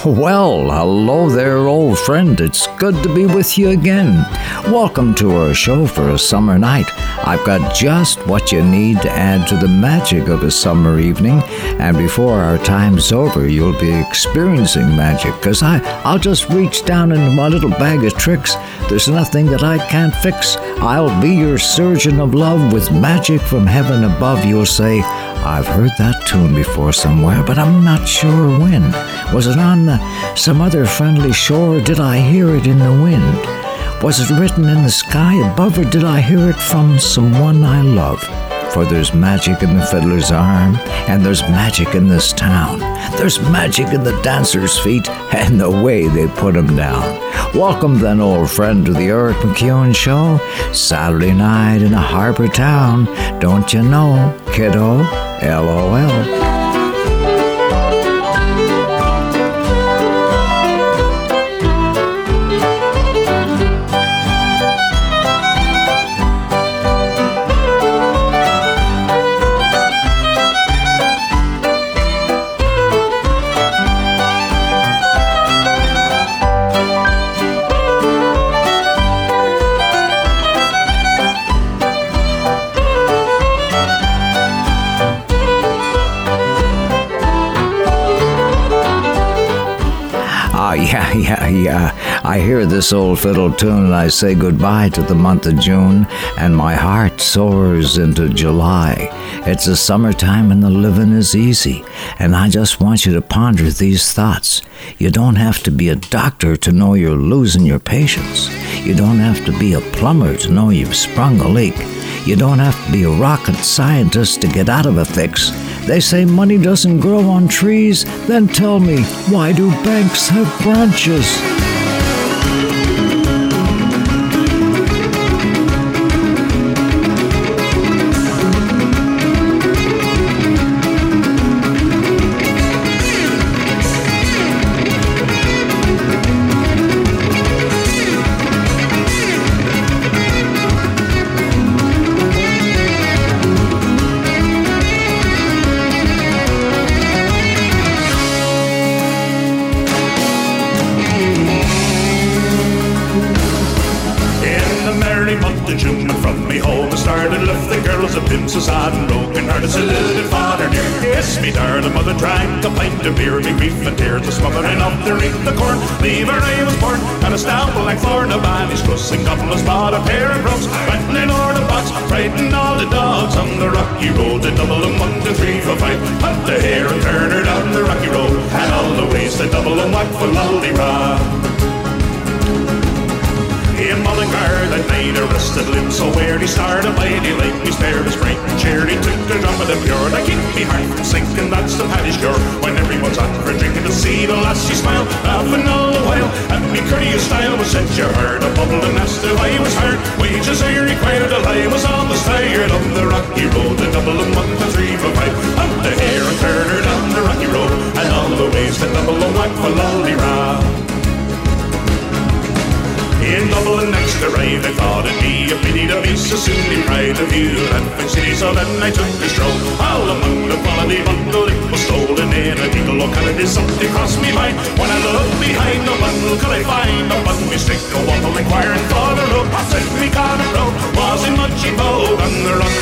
Well, hello there, old friend. It's good to be with you again. Welcome to our show for a summer night. I've got just what you need to add to the magic of a summer evening, and before our time's over, you'll be experiencing magic, because I'll just reach down into my little bag of tricks. There's nothing that I can't fix. I'll be your surgeon of love with magic from heaven above. You'll say, I've heard that tune before somewhere, but I'm not sure when. Was it on the, some other friendly shore, or did I hear it in the wind? Was it written in the sky above, or did I hear it from someone I love? For there's magic in the fiddler's arm, and there's magic in this town. There's magic in the dancer's feet, and the way they put 'em down. Welcome, then, old friend, to the Eric McEwen Show. Saturday night in a harbor town. Don't you know, kiddo? LOL. yeah, yeah. I hear this old fiddle tune and I say goodbye to the month of June, and my heart soars into July. It's the summertime and the living is easy, and I just want you to ponder these thoughts. You don't have to be a doctor to know you're losing your patience. You don't have to be a plumber to know you've sprung a leak. You don't have to be a rocket scientist to get out of a fix. They say money doesn't grow on trees. Then tell me, why do banks have branches?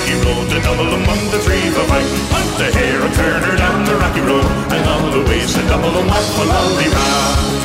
Rocky road to Dublin, one to three for five. Hunt the hare and turn her down the rocky road, and all the ways to Dublin, waffle all the round.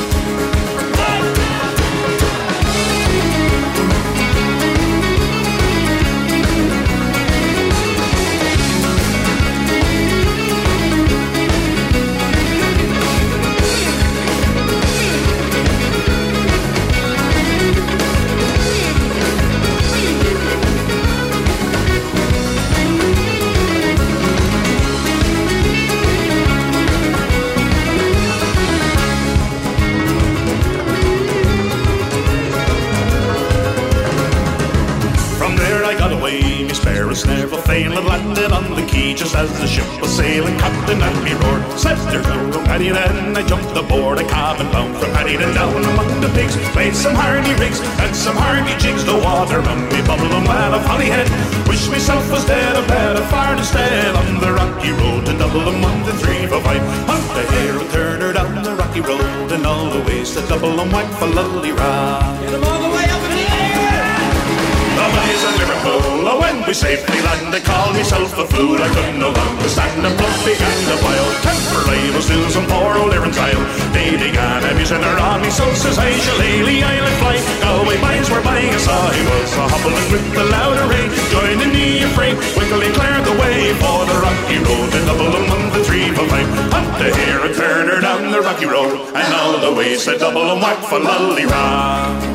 Way said double and whack for lully ra.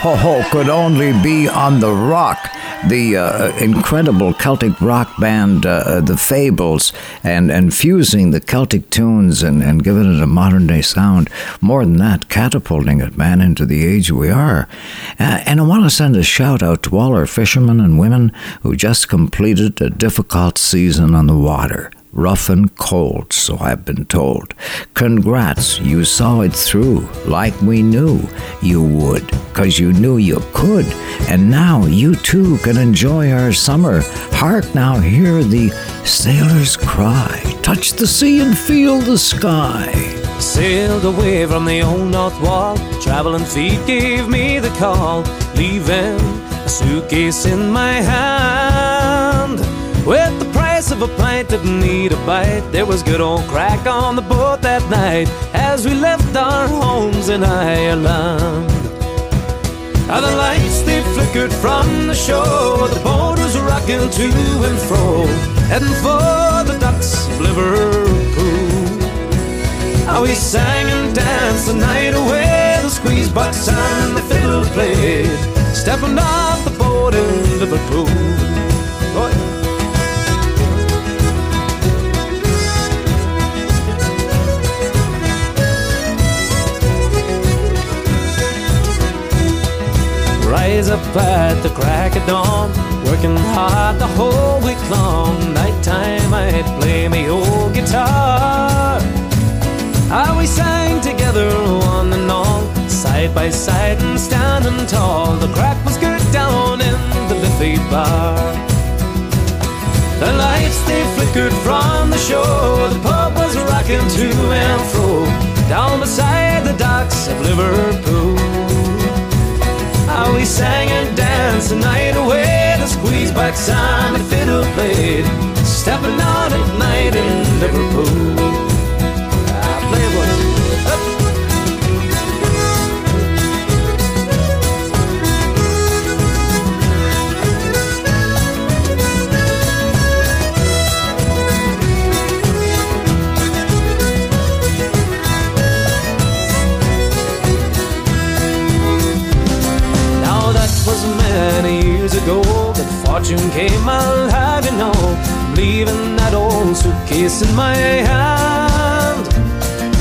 Ho, ho, could only be on the rock. The uh, incredible Celtic rock band, uh, uh, The Fables, and, and fusing the Celtic tunes and, and giving it a modern day sound. More than that, catapulting it, man, into the age we are. Uh, and I want to send a shout out to all our fishermen and women who just completed a difficult season on the water rough and cold, so I've been told. Congrats, you saw it through, like we knew you would, cause you knew you could, and now you too can enjoy our summer. Hark now, hear the sailor's cry, touch the sea and feel the sky. Sailed away from the old north wall, traveling feet gave me the call, leaving a suitcase in my hand with the price of a pint didn't need a bite. There was good old crack on the boat that night as we left our homes in Ireland. Now the lights they flickered from the shore. The boat was rocking to and fro, heading for the docks of Liverpool. How we sang and danced the night away. The squeeze box and the fiddle played, stepping off the boat in Liverpool. Up at the crack of dawn, working hard the whole week long. Nighttime I'd play me old guitar. How we sang together on and on, side by side and standing tall. The crack was good down in the Liffey bar. The lights they flickered from the shore, the pub was rocking to and fro, down beside the docks of Liverpool. We sang and danced the night away. The squeeze box on the fiddle played. Stepping out at night in Liverpool. Fortune came, I'll have you know. Leaving that old suitcase in my hand.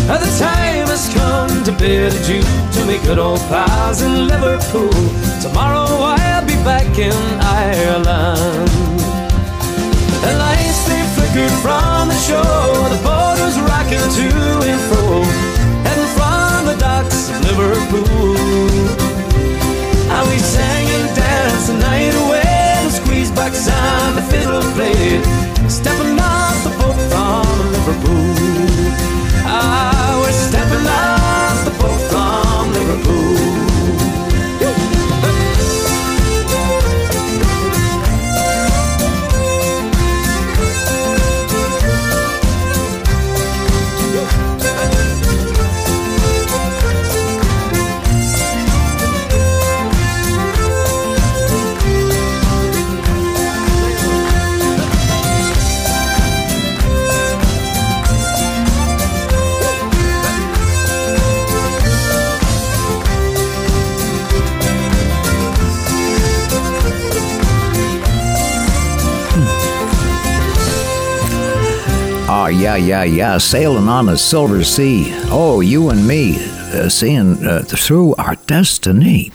The time has come to bid adieu to me good old pals in Liverpool. Tomorrow I'll be back in Ireland. The lights they flickered from the shore, the boat was rocking to and fro, heading from the docks of Liverpool. How we sang and danced the night. The squeeze the fiddle played. Stepping off the boat from Liverpool. Ah, we're stepping off the boat from Liverpool. Yeah, yeah, yeah. Sailing on a silver sea. Oh, you and me, uh, seeing uh, through our destiny.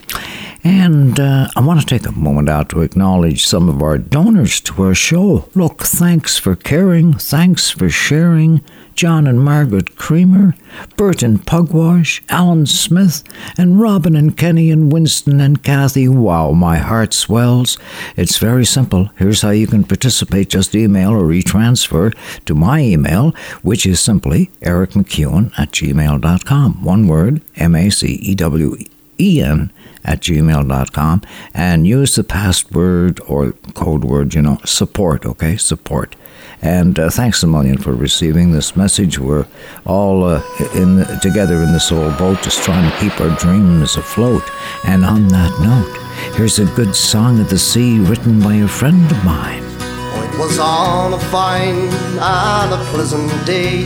And uh, I want to take a moment out to acknowledge some of our donors to our show. Look, thanks for caring, thanks for sharing. John and Margaret Creamer, Burton Pugwash, Alan Smith, and Robin and Kenny and Winston and Kathy. Wow, my heart swells. It's very simple. Here's how you can participate. Just email or retransfer to my email, which is simply Eric McEwen at gmail.com. One word, M A C E W E N at gmail.com and use the password or code word, you know, support, okay? Support. And uh, thanks a million for receiving this message. We're all uh, in together in this old boat, just trying to keep our dreams afloat. And on that note, here's a good song of the sea written by a friend of mine. Oh, it was on a fine and a pleasant day.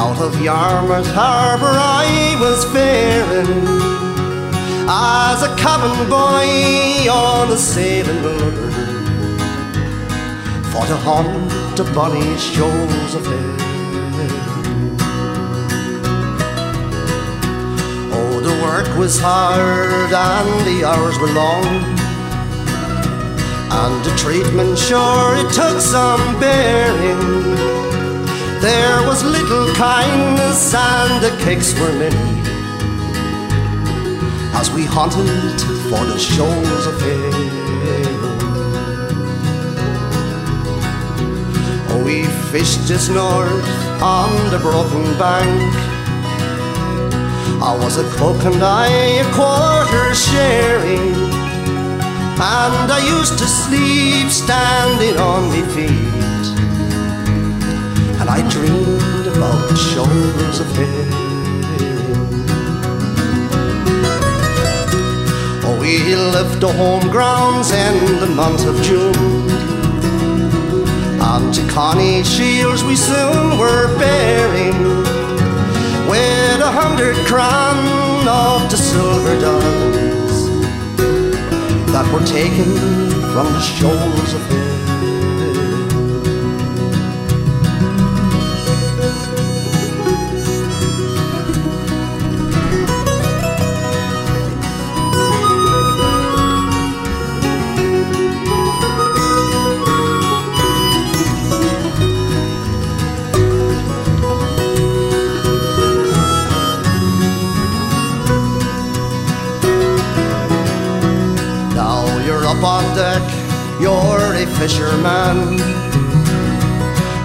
Out of Yarmouth Harbour I was faring as a cabin boy on a sailing boat for to haunt the bonny shores of Ayr. Oh, the work was hard and the hours were long, and the treatment sure it took some bearing. There was little kindness and the kicks were many as we hunted for the shores of Ayr. We fished just north on the broken bank. I was a cook and I a quarter sharing, and I used to sleep standing on my feet, and I dreamed about the shores of Ayr. Oh, we left the home grounds in the month of June. And to Connie Shields we soon were bearing with a hundred crown of the silver dollars that were taken from the shores of fisherman.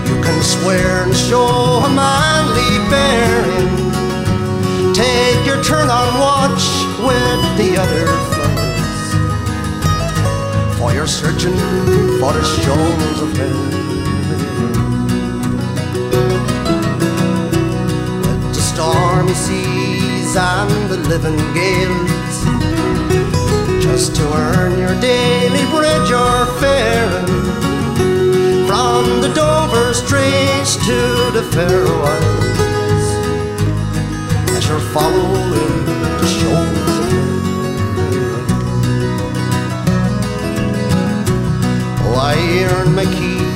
You can swear and show a manly bearing. Take your turn on watch with the other fellas. For you're searching for the shores of Ayr. With the stormy seas and the living gales just to earn your daily bread you're from the Dover Straits to the Faroe Islands as you're following the shores of Oh, I earned my keep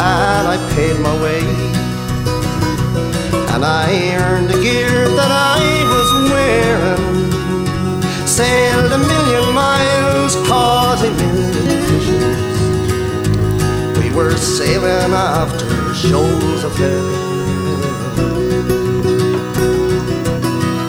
and I paid my way. And I earned the gear that I sailed a million miles, a million fishes. We were sailing after shoals of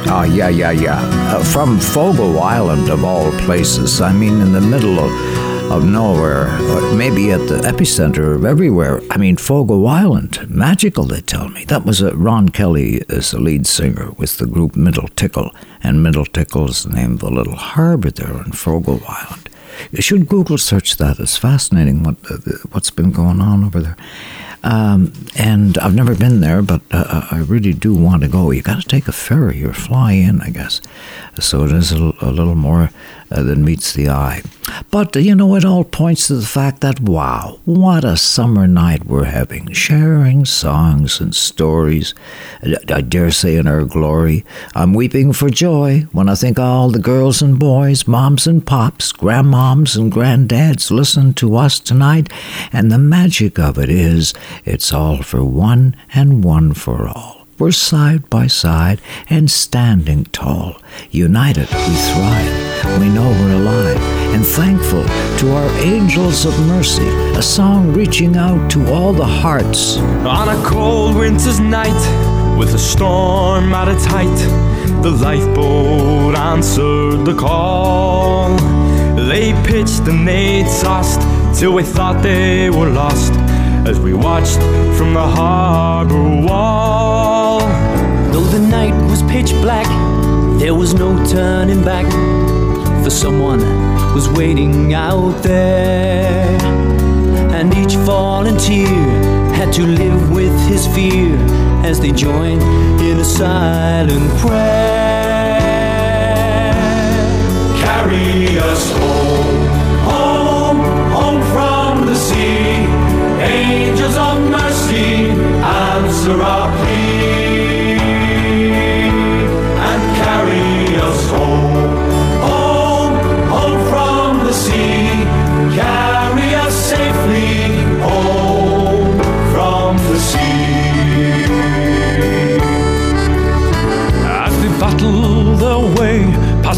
Oh, yeah, yeah, yeah. Uh, from Fogo Island, of all places. I mean, in the middle of, of nowhere, or maybe at the epicenter of everywhere. I mean, Fogo Island. Magical, they tell me. That was a, Ron Kelly is the lead singer with the group Middle Tickle, and Middle Tickle's is the name of the little harbor there on Fogo Island. You should Google search that. It's fascinating what uh, what's been going on over there. Um, and I've never been there, but uh, I really do want to go. You got to take a ferry or fly in, I guess. So it is a little more uh, than meets the eye. But, you know, it all points to the fact that, wow, what a summer night we're having, sharing songs and stories. I dare say in our glory. I'm weeping for joy when I think all the girls and boys, moms and pops, grandmoms and granddads listen to us tonight. And the magic of it is, it's all for one and one for all. We're side by side and standing tall. United, we thrive. We know we're alive thankful to our angels of mercy. A song reaching out to all the hearts. On a cold winter's night, with a storm at its height, the lifeboat answered the call. They pitched and they tossed till we thought they were lost as we watched from the harbor wall. Though the night was pitch black, there was no turning back, for someone was waiting out there. And each volunteer had to live with his fear as they joined in a silent prayer. Carry us home, home, home from the sea. Angels of mercy, answer our plea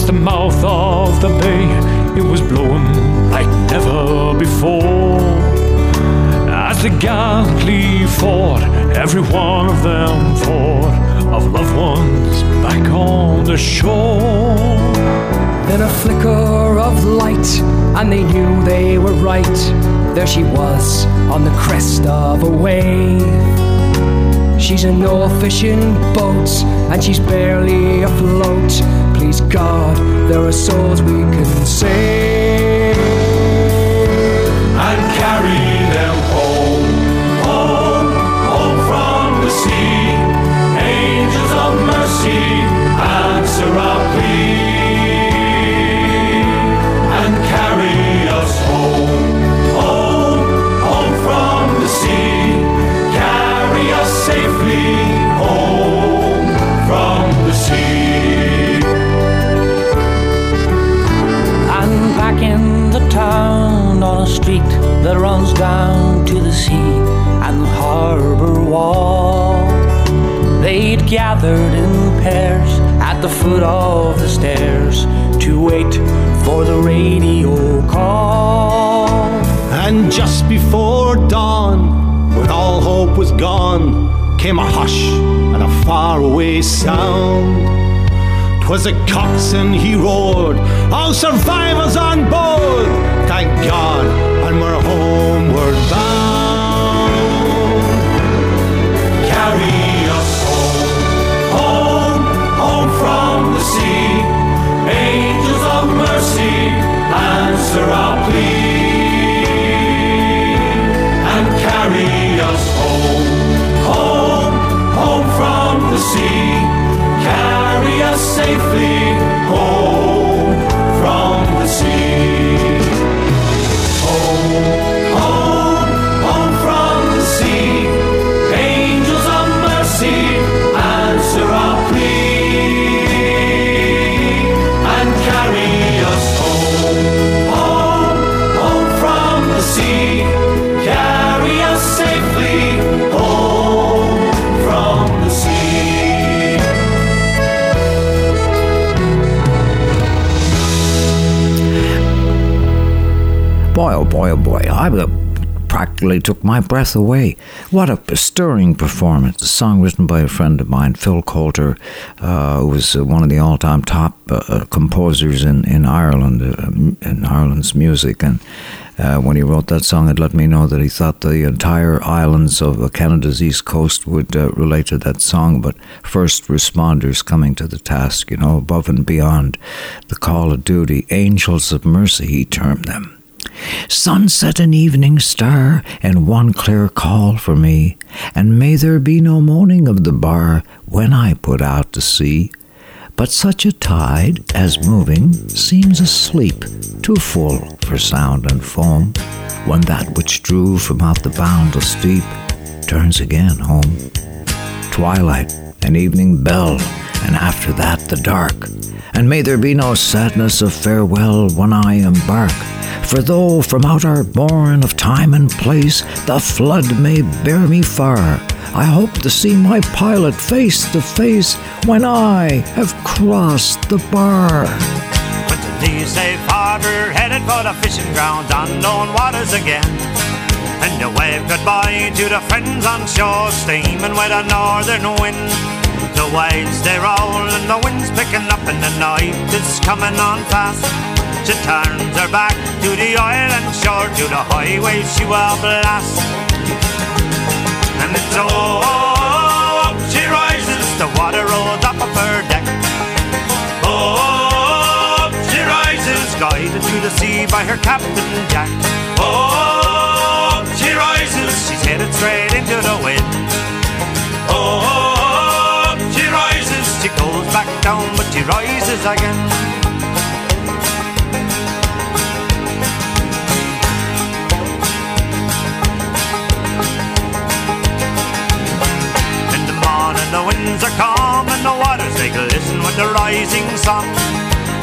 the mouth of the bay, it was blowing like never before. As they gallantly fought, every one of them fought of loved ones back on the shore. Then a flicker of light, and they knew they were right. There she was on the crest of a wave. She's in no fishing boat, and she's barely afloat. Please God, there are souls we can save. and carry them home, home, home from the sea. Angels of mercy, answer our plea, that runs down to the sea and the harbor wall. They'd gathered in pairs at the foot of the stairs to wait for the radio call. And just before dawn, when all hope was gone, came a hush and a faraway sound. 'Twas a coxswain, he roared, All survivors on board! Thank God, and we're homeward bound. Carry us home, home, home from the sea. Angels of mercy, answer our plea. The sea. Carry us safely home oh boy, oh boy, I practically took my breath away. What a stirring performance. A song written by a friend of mine, Phil Coulter, uh, who was uh, one of the all time top uh, uh, composers in, in Ireland, uh, in Ireland's music. And uh, when he wrote that song, it let me know that he thought the entire islands of uh, Canada's east coast would uh, relate to that song, but first responders coming to the task, you know, above and beyond the call of duty, angels of mercy, he termed them. Sunset and evening star, and one clear call for me, and may there be no moaning of the bar when I put out to sea. But such a tide, as moving, seems asleep, too full for sound and foam, when that which drew from out the boundless deep turns again home. Twilight, an evening bell, and after that the dark. And may there be no sadness of farewell when I embark. For though from out our bourne of time and place the flood may bear me far, I hope to see my pilot face to face when I have crossed the bar. But to leave safe harbor, headed for the fishing grounds, unknown waters again. And to wave goodbye to the friends on shore, steaming with a northern wind. The waves they roll and the wind's picking up, and the night is coming on fast. She turns her back to the island shore, to the highway she will blast. And it's up she rises, the water rolls up of her deck. Oh, she rises, guided to the sea by her captain Jack. Oh, she rises, she's headed straight into the wind. Oh, down, but she rises again. In the morning the winds are calm and the waters they glisten with the rising sun.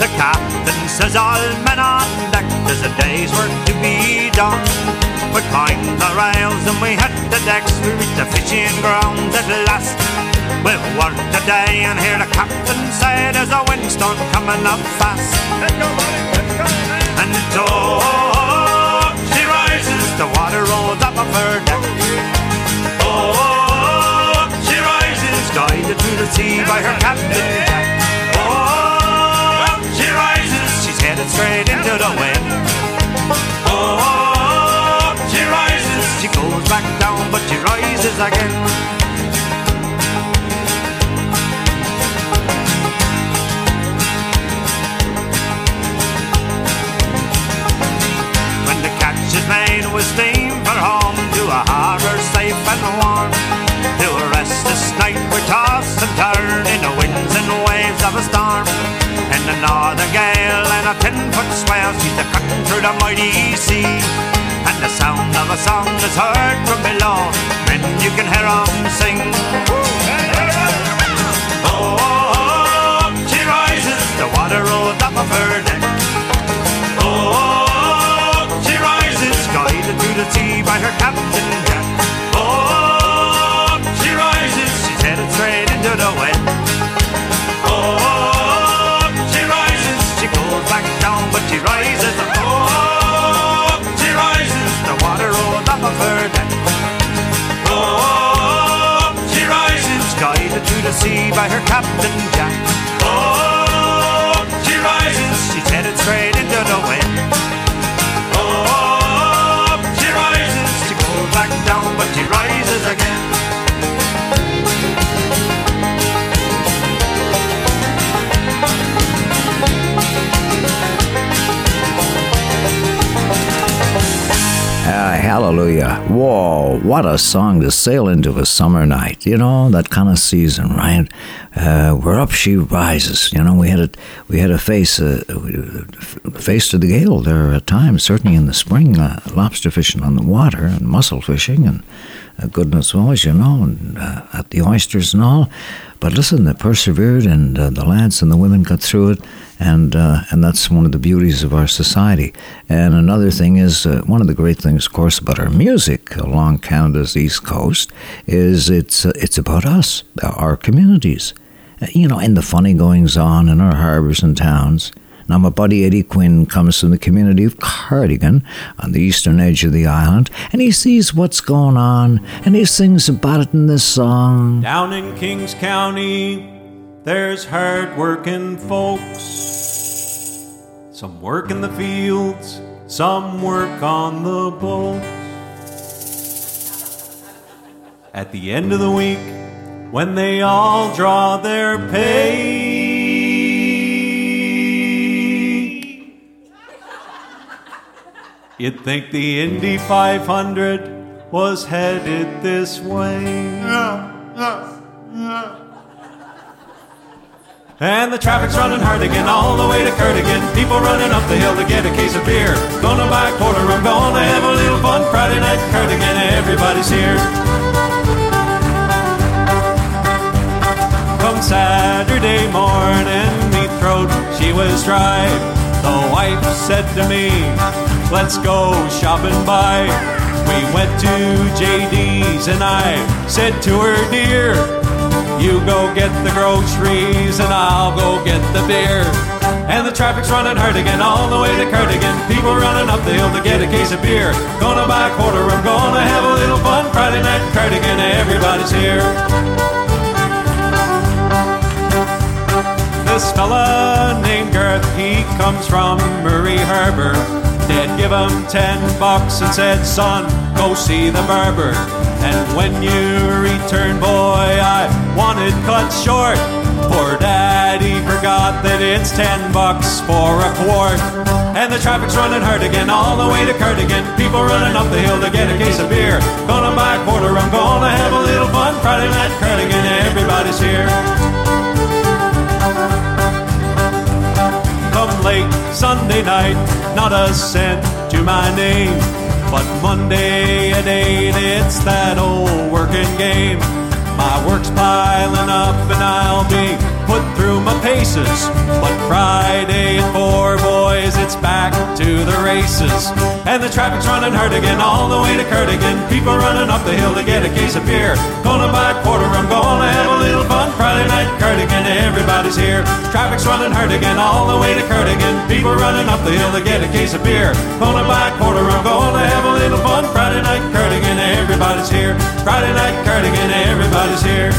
The captain says all men on deck, there's a day's work to be done. We climb the rails and we hit the decks, we reach the fishing grounds at last. We've worked today and hear the captain say there's a windstorm coming up fast. And oh, she rises, the water rolls up of her deck. Oh, she rises, guided to the sea by her captain. Oh, she rises, she's headed straight into the wind. Oh, she rises, she goes back down, but she rises again. We steam for home to a harbour safe and warm. To rest this night, we toss and turn in the winds and waves of a storm. In the northern gale and a ten foot swell, she's a cutting through the mighty sea. And the sound of a song is heard from below, and you can hear 'em sing. Oh, oh, oh, oh, she rises, the water rolls up of her deck. To the sea by her captain Jack. Oh, she rises, she's headed straight into the wind. Oh, she rises, she goes back down, but she rises. Oh, she rises, the water rolls up of her deck. Oh, she rises, guided to the sea by her captain Jack. Oh, she rises, she's headed straight hallelujah. Whoa, what a song to sail into a summer night. You know, that kind of season, right? Uh, where up she rises. You know, we had a, we had a face, uh, face to the gale there at times, certainly in the spring, uh, lobster fishing on the water and mussel fishing and goodness knows, you know, and uh, at the oysters and all. But listen, they persevered, and uh, the lads and the women got through it, and uh, and that's one of the beauties of our society. And another thing is one of the great things, of course, about our music along Canada's east coast is it's it's about us, our communities, you know, and the funny goings on in our harbours and towns. Now, my buddy Eddie Quinn comes from the community of Cardigan on the eastern edge of the island, and he sees what's going on, and he sings about it in this song. Down in Kings County, there's hard working folks. Some work in the fields, some work on the boats. At the end of the week, when they all draw their pay, you'd think the Indy 500 was headed this way. And the traffic's running hard again, all the way to Cardigan. People running up the hill to get a case of beer. Gonna buy a quarter, I'm gonna have a little fun Friday night Cardigan. Everybody's here. Come Saturday morning, me throat she was dry. The wife said to me, "Let's go shopping by." We went to JD's and I said to her, "Dear." You go get the groceries and I'll go get the beer. And the traffic's running hard again all the way to Cardigan. People running up the hill to get a case of beer. Gonna buy a quarter, I'm gonna have a little fun Friday night in Cardigan. Everybody's here. This fella named Garth, he comes from Murray Harbor. They'd give him ten bucks and said, son, go see the barber. And when you return, boy, I wanted cut short. Poor daddy forgot that it's ten bucks for a quart. And the traffic's running hard again, all the way to Cardigan. People running up the hill to get a case of beer. Gonna buy a quarter, I'm gonna have a little fun. Friday night Cardigan, everybody's here. Late Sunday night, not a cent to my name. But Monday at 8, it's that old working game. My work's piling up and I'll be put through my paces. But Friday at 4, boys, it's back to the races. And the traffic's running hard again, all the way to Cardigan. People running up the hill to get a case of beer. Gonna buy a quarter, I'm gonna have a little. Friday night Cardigan, everybody's here. Traffic's running hard again, all the way to Cardigan. People running up the hill to get a case of beer. Gonna buy a quarter, I'm gonna have a little fun. Friday night Cardigan, everybody's here. Friday night Cardigan, everybody's here.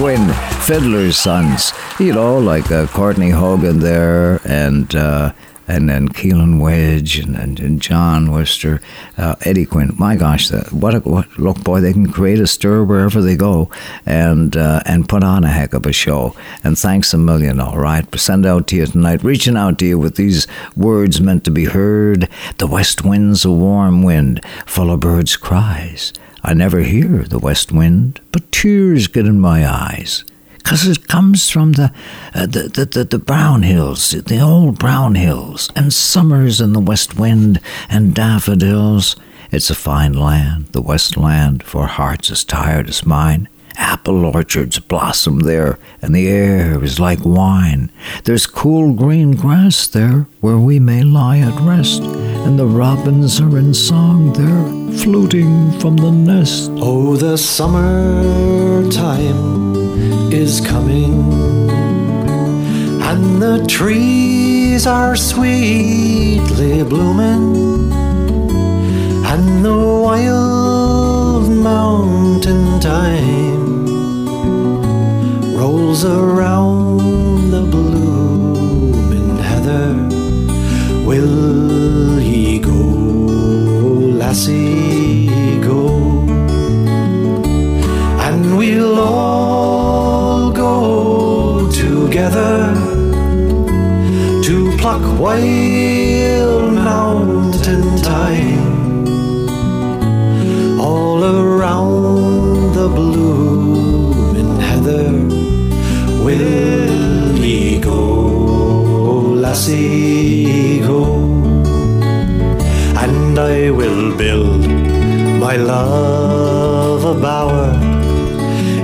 Quinn, Fiddler's Sons. You know, like uh, Courtney Hogan there, and uh, and then Keelan Wedge and, and, and John Worcester, uh, Eddie Quinn. My gosh, what, a, what look, boy, they can create a stir wherever they go, and uh, and put on a heck of a show. And thanks a million, all right. Send out to you tonight, reaching out to you with these words meant to be heard. The west wind's a warm wind, full of birds' cries. I never hear the west wind, but tears get in my eyes. 'Cause it comes from the, uh, the, the, the, the brown hills, the old brown hills, and summers in the west wind, and daffodils. It's a fine land, the west land, for hearts as tired as mine. Apple orchards blossom there, and the air is like wine. There's cool green grass there where we may lie at rest, and the robins are in song there, fluting from the nest. Oh, the summer time is coming, and the trees are sweetly blooming, and the wild mountain thyme rolls around the blooming heather. Will ye go, lassie, go? And we'll all go together to pluck wild mountain thyme all around the heather will ye go, lassie, go? And I will build my love a bower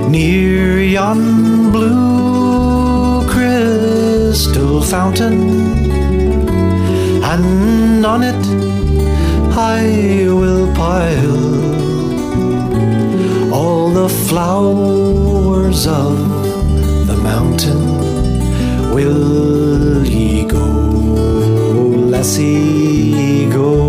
near yon blue crystal fountain, and on it I will pile all the flowers of Will ye go, lassie, go?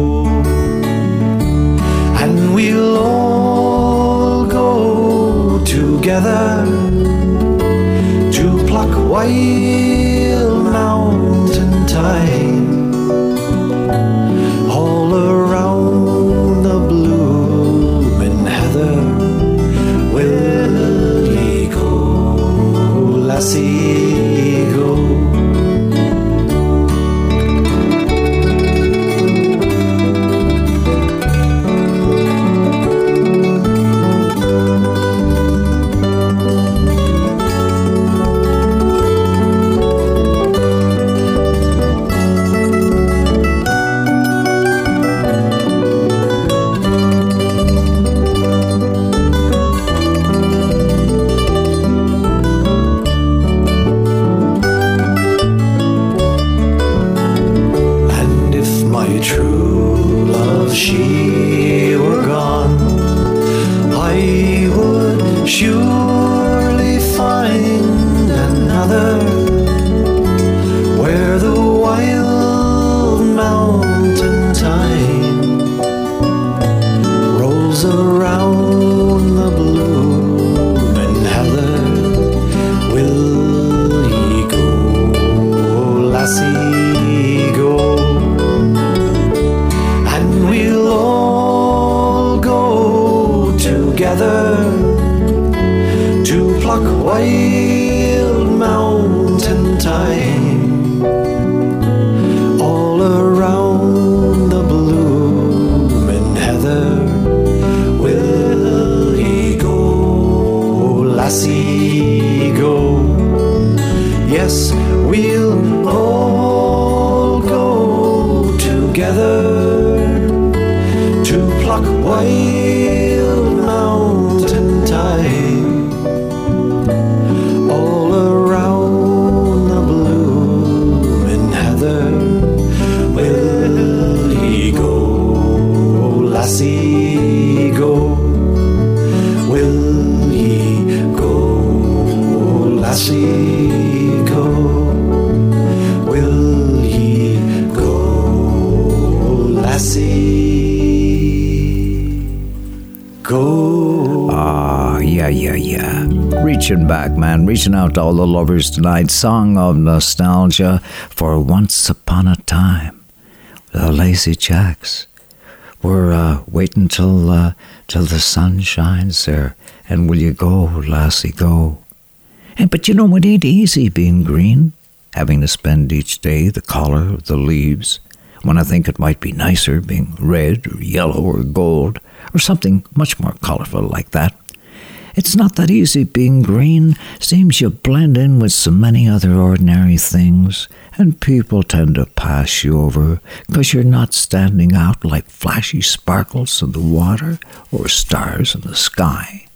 Reaching out to all the lovers tonight. Song of nostalgia for Once Upon a Time. The Lazy Jacks. We're uh, waiting till, uh, till the sun shines there. And will you go, lassie, go? And, but you know, it ain't easy being green, having to spend each day the color of the leaves, when I think it might be nicer being red or yellow or gold, or something much more colorful like that. It's not that easy being green. Seems you blend in with so many other ordinary things, and people tend to pass you over because you're not standing out like flashy sparkles in the water or stars in the sky.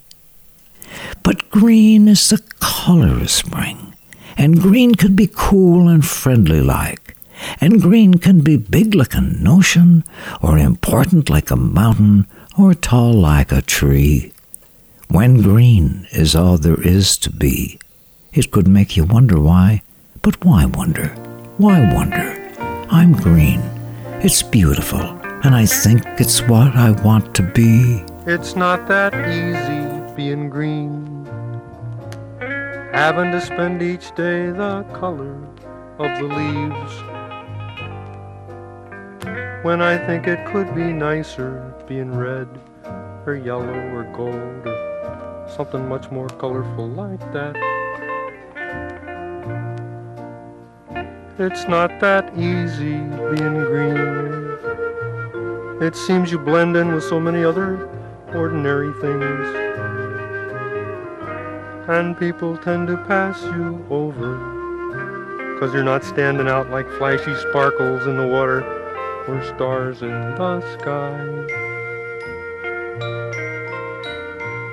But green is the color of spring, and green can be cool and friendly like, and green can be big like an ocean, or important like a mountain, or tall like a tree. When green is all there is to be, it could make you wonder why. But why wonder? Why wonder? I'm green. It's beautiful, and I think it's what I want to be. It's not that easy being green. Having to spend each day the color of the leaves. When I think it could be nicer being red or yellow or gold or something much more colorful like that. It's not that easy being green. It seems you blend in with so many other ordinary things. And people tend to pass you over. Cause you're not standing out like flashy sparkles in the water or stars in the sky.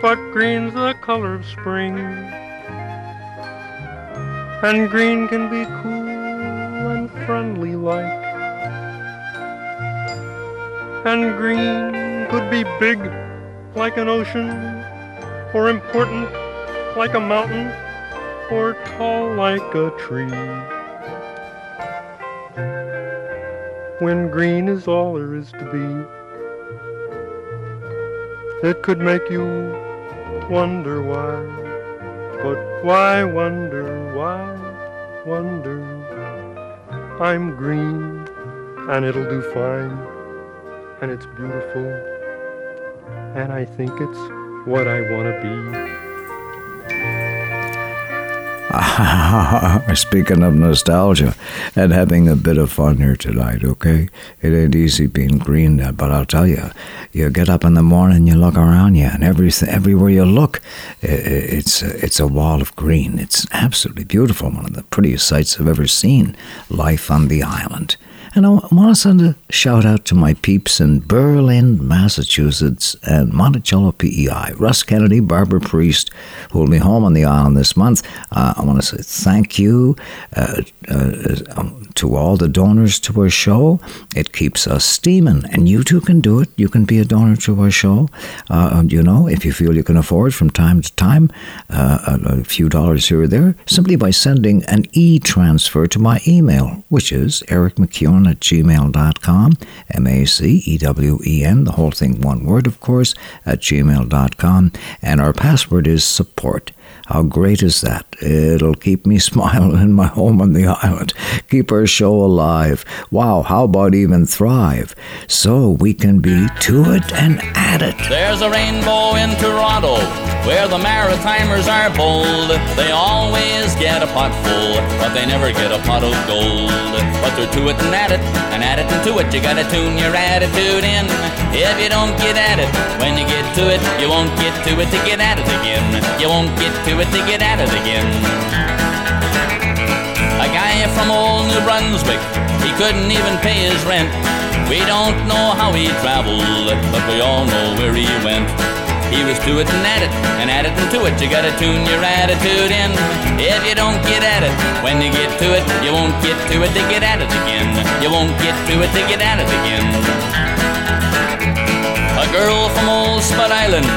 But green's the color of spring. And green can be cool and friendly like. And green could be big like an ocean, or important like a mountain, or tall like a tree. When green is all there is to be, it could make you wonder why. But why wonder, why wonder? I'm green and it'll do fine and it's beautiful and I think it's what I want to be. Speaking of nostalgia and having a bit of fun here tonight, okay? It ain't easy being green, uh, but I'll tell you, you get up in the morning, you look around you, and everything, everywhere you look, it's it's a wall of green. It's absolutely beautiful. One of the prettiest sights I've ever seen. Life on the island. And I want to send a shout out to my peeps in Berlin, Massachusetts, and Monticello, PEI. Russ Kennedy, Barbara Priest, who will be home on the island this month. Uh, I want to say thank you uh, uh, um, to all the donors to our show. It keeps us steaming, and you too can do it. You can be a donor to our show. Uh, you know, if you feel you can afford from time to time uh, a, few dollars here or there, simply by sending an e transfer to my email, which is Eric MacEwen at gmail.com, M A C E W E N, the whole thing one word, of course, at gmail.com. And our password is support. How great is that? It'll keep me smiling in my home on the island, keep our show alive. Wow, how about even thrive? So we can be to it and at it. There's a rainbow in Toronto where the Maritimers are bold. They always get a pot full, but they never get a pot of gold. But they're to it and at it, and at it and to it. You gotta tune your attitude in. If you don't get at it, when you get to it, you won't get to it to get at it again. You won't get to it to get at it again. A guy from old New Brunswick, he couldn't even pay his rent. We don't know how he traveled, but we all know where he went. He was to it and at it, and at it and to it. You gotta tune your attitude in. If you don't get at it, when you get to it, you won't get to it to get at it again. You won't get to it to get at it again. A girl from old Spud Island,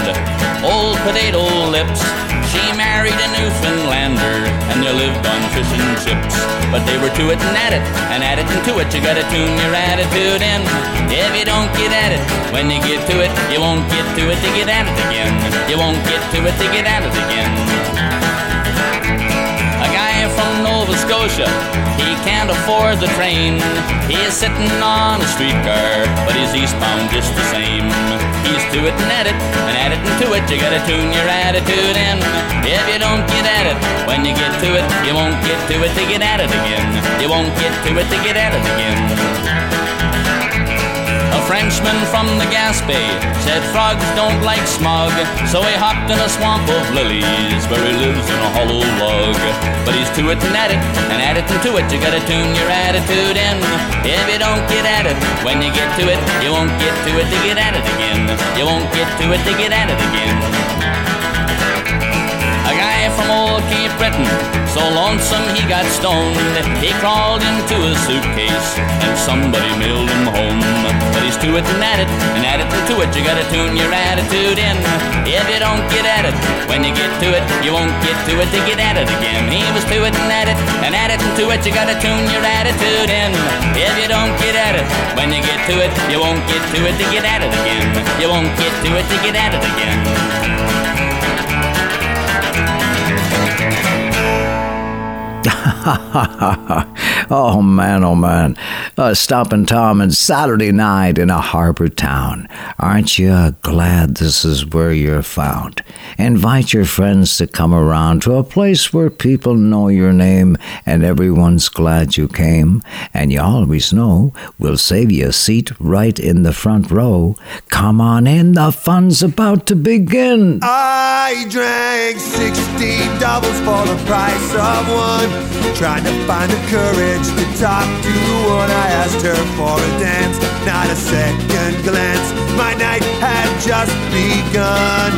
old potato lips. She married a Newfoundlander, and they lived on fish and chips. But they were to it and at it, and at it and to it. You gotta tune your attitude in. If you don't get at it, when you get to it, you won't get to it to get at it again. You won't get to it to get at it again. Nova Scotia, he can't afford the train. He's sitting on a streetcar, but he's eastbound just the same. He's to it and at it, and at it and to it. You gotta tune your attitude in. If you don't get at it, when you get to it, you won't get to it to get at it again. You won't get to it to get at it again. Frenchman from the Gaspé said frogs don't like smog, so he hopped in a swamp of lilies where he lives in a hollow log. But he's to it and at it, and at it and to it. You gotta tune your attitude in. If you don't get at it, when you get to it, you won't get to it to get at it again. You won't get to it to get at it again. From old Cape Breton, so lonesome he got stoned. He crawled into a suitcase and somebody mailed him home. But he's to it and at it, and at it and to it. You gotta tune your attitude in. If you don't get at it, when you get to it, you won't get to it to get at it again. He was to it and at it, and at it and to it. You gotta tune your attitude in. If you don't get at it, when you get to it, you won't get to it to get at it again. You won't get to it to get at it again. ha ha ha ha oh man, oh man. Uh, stopping Tom and Saturday night in a harbor town. Aren't you glad this is where you're found? Invite your friends to come around to a place where people know your name and everyone's glad you came. And you always know we'll save you a seat right in the front row. Come on in, the fun's about to begin. I drank 60 doubles for the price of one. Trying to find the courage to talk to one I asked her for a dance. Not a second glance, my night had just begun.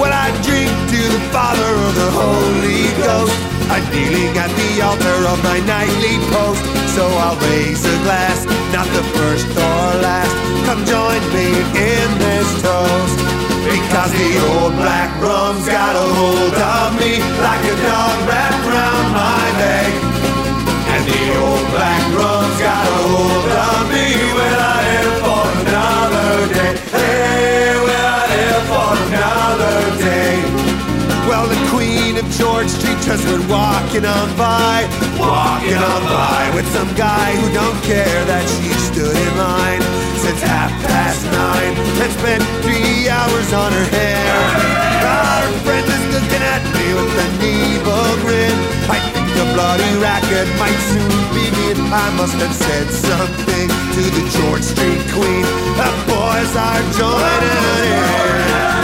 Well, I drink to the Father of the Holy Ghost. I'm kneeling at the altar of my nightly post. So I'll raise a glass, not the first or last. Come join me in this toast. Because the old black rum's got a hold of me like a dog wrapped around my leg. George Street just went walking on by, walking on by with some guy who don't care that she stood in line since half past nine and spent three hours on her hair. Our friend is looking at me with an evil grin. I the bloody racket might soon begin. I must have said something to the George Street queen. The boys are joining in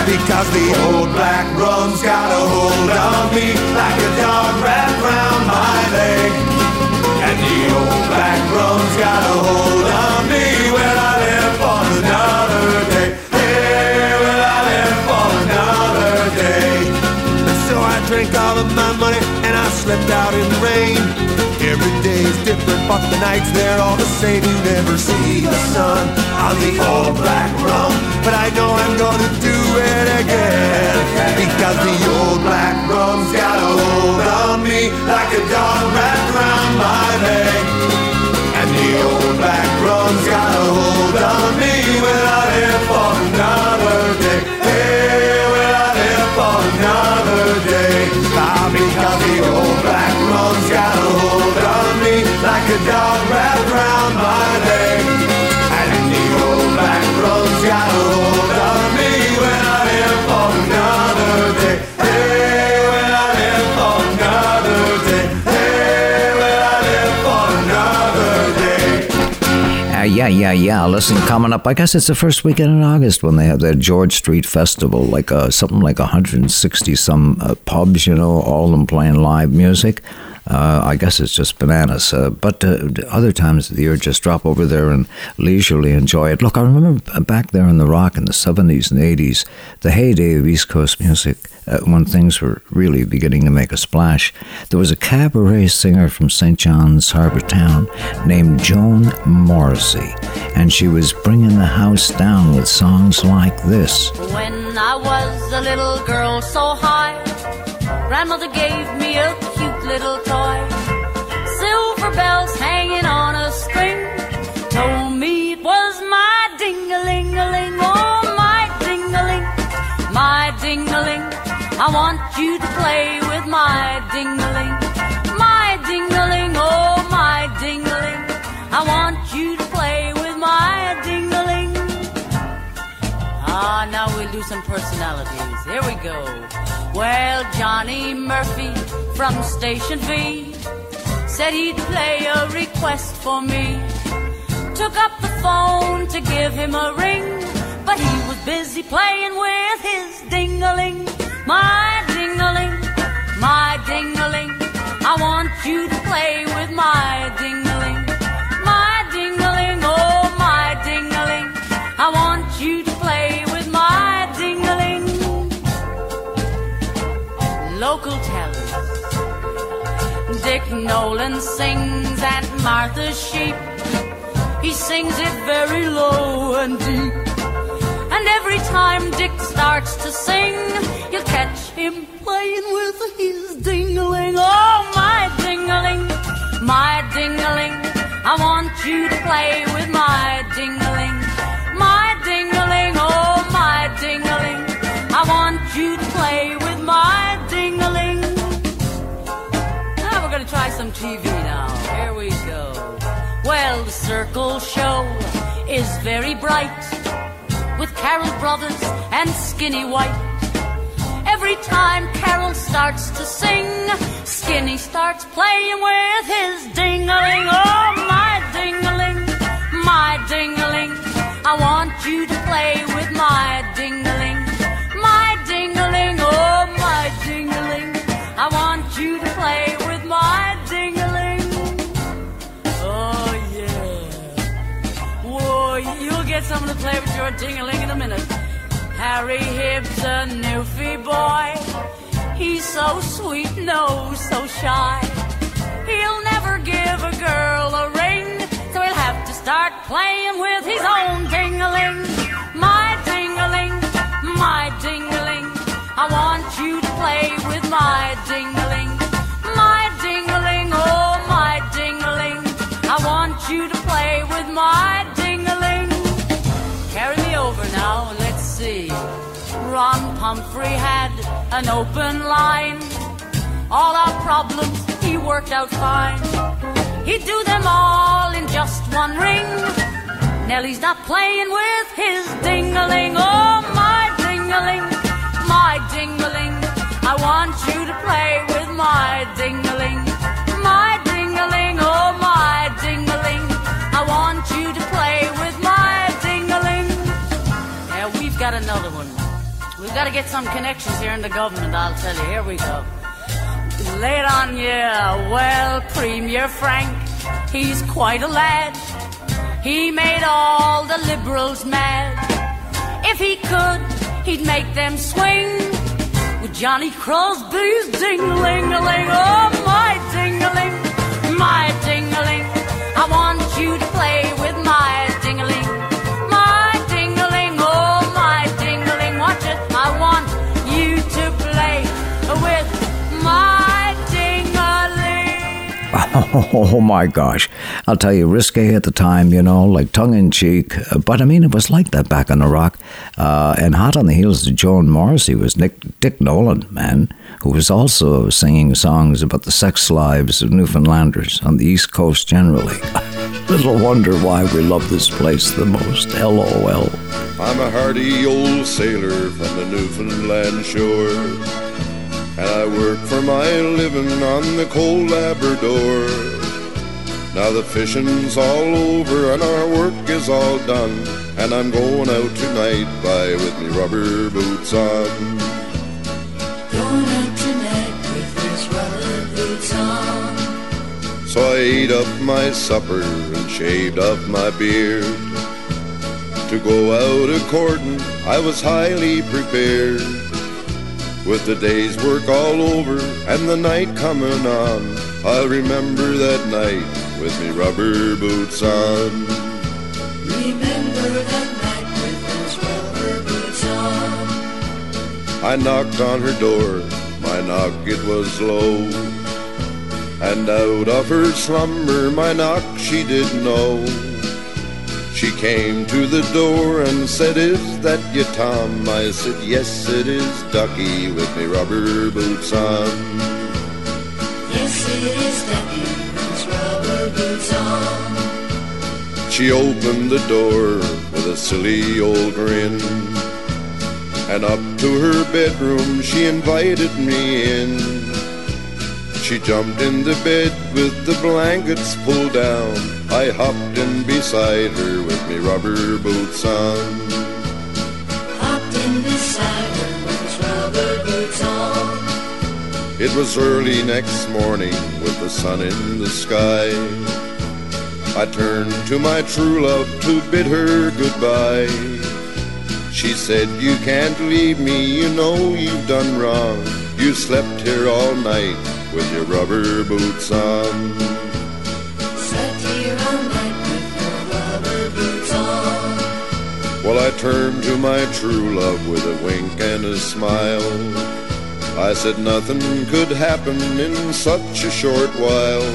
because the old black rum's got a hold on me like a dog wrapped round my leg. And the old black rum's got a hold on me when I live for another day. Drank all of my money and I slept out in the rain. Every day's different, but the nights they're all the same. You never see the sun on the old black rum, but I know I'm gonna do it again because the old black rum's got a hold on me like a dog wrapped around my leg, and the old black rum's got a hold on me when I live for another day. Hey, when I live for another ah, because the old black rum's got a hold on me like a dog wrapped around my leg, and the old black rum's got yeah, yeah, yeah. Listen, coming up, I guess it's the first weekend in August when they have their George Street Festival, like uh, something like 160 some uh, pubs, you know, all them playing live music. Uh, I guess it's just bananas. Uh, but uh, other times of the year, just drop over there and leisurely enjoy it. Look, I remember back there in the rock in the 70s and 80s, the heyday of East Coast music, uh, when things were really beginning to make a splash. There was a cabaret singer from St. John's Harbour Town named Joan Morrissey, and she was bringing the house down with songs like this. When I was a little girl so high, grandmother gave me a cute little toy. Silver bells hanging on a string told me it was my ding-a-ling-a-ling, oh my ding-a-ling, my ding-a-ling. I want you to play with my ding-a-ling, my ding-a-ling, oh my ding-a-ling. I want you to play with my ding-a-ling. Ah, now we'll do some personalities. Here we go. Well, Johnny Murphy from Station V said he'd play a request for me. Took up the phone to give him a ring, but he was busy playing with his ding-a-ling. My ding-a-ling, my ding-a-ling. I want you to play with my ding-a-ling. Nolan sings Aunt Martha's sheep. He sings it very low and deep. And every time Dick starts to sing, you'll catch him playing with his ding-a-ling. Oh, my ding-a-ling, my ding-a-ling. I want you to play with my ding-a-ling. Circle Show is very bright with Carol Brothers and Skinny White. Every time Carol starts to sing, Skinny starts playing with his ding-a-ling. Oh, my ding-a-ling, my ding-a-ling. Play with your ding-a-ling in a minute. Harry Hibbs, a newfie boy. He's so sweet, no, so shy. He'll never give a girl a ring, so he'll have to start playing with his own ding-a-ling. Ron Pumphrey had an open line. All our problems he worked out fine. He'd do them all in just one ring. Nellie's not playing with his ding-a-ling. Oh, my ding-a-ling. I want you to play with my ding-a-ling. We've got to get some connections here in the government, I'll tell you. Here we go. Lay it on you. Well, Premier Frank, he's quite a lad. He made all the liberals mad. If he could, he'd make them swing with Johnny Crosbie's ding-a-ling-a-ling. Oh, my ding-a-ling, my Oh my gosh. I'll tell you, risque at the time, you know, like tongue in cheek. Uh, But I mean, it was like that back on the rock. Uh, and hot on the heels of Joan Morrissey was Nick, Dick Nolan, man, who was also singing songs about the sex lives of Newfoundlanders on the East Coast generally. Little wonder why we love this place the most. LOL. I'm a hardy old sailor from the Newfoundland shore. And I work for my living on the cold Labrador. Now the fishing's all over and our work is all done. And I'm going out tonight by with me rubber boots on. Going out tonight with his rubber boots on. So I ate up my supper and shaved off my beard. To go out a courting, I was highly prepared. With the day's work all over and the night coming on, I'll remember that night with me rubber boots on. Remember that night with his rubber boots on. I knocked on her door, my knock it was low. And out of her slumber, my knock she did know. She came to the door and said, Is that you, Tom? I said, Yes, it is Ducky with me rubber boots on. Yes, it is Ducky with his rubber boots on. She opened the door with a silly old grin. And up to her bedroom she invited me in. She jumped in the bed with the blankets pulled down. I hopped in beside her with me rubber boots on. It was early next morning with the sun in the sky. I turned to my true love to bid her goodbye. She said, You can't leave me, you know you've done wrong. You slept here all night with your rubber boots on. Well, I turned to my true love with a wink and a smile. I said nothing could happen in such a short while.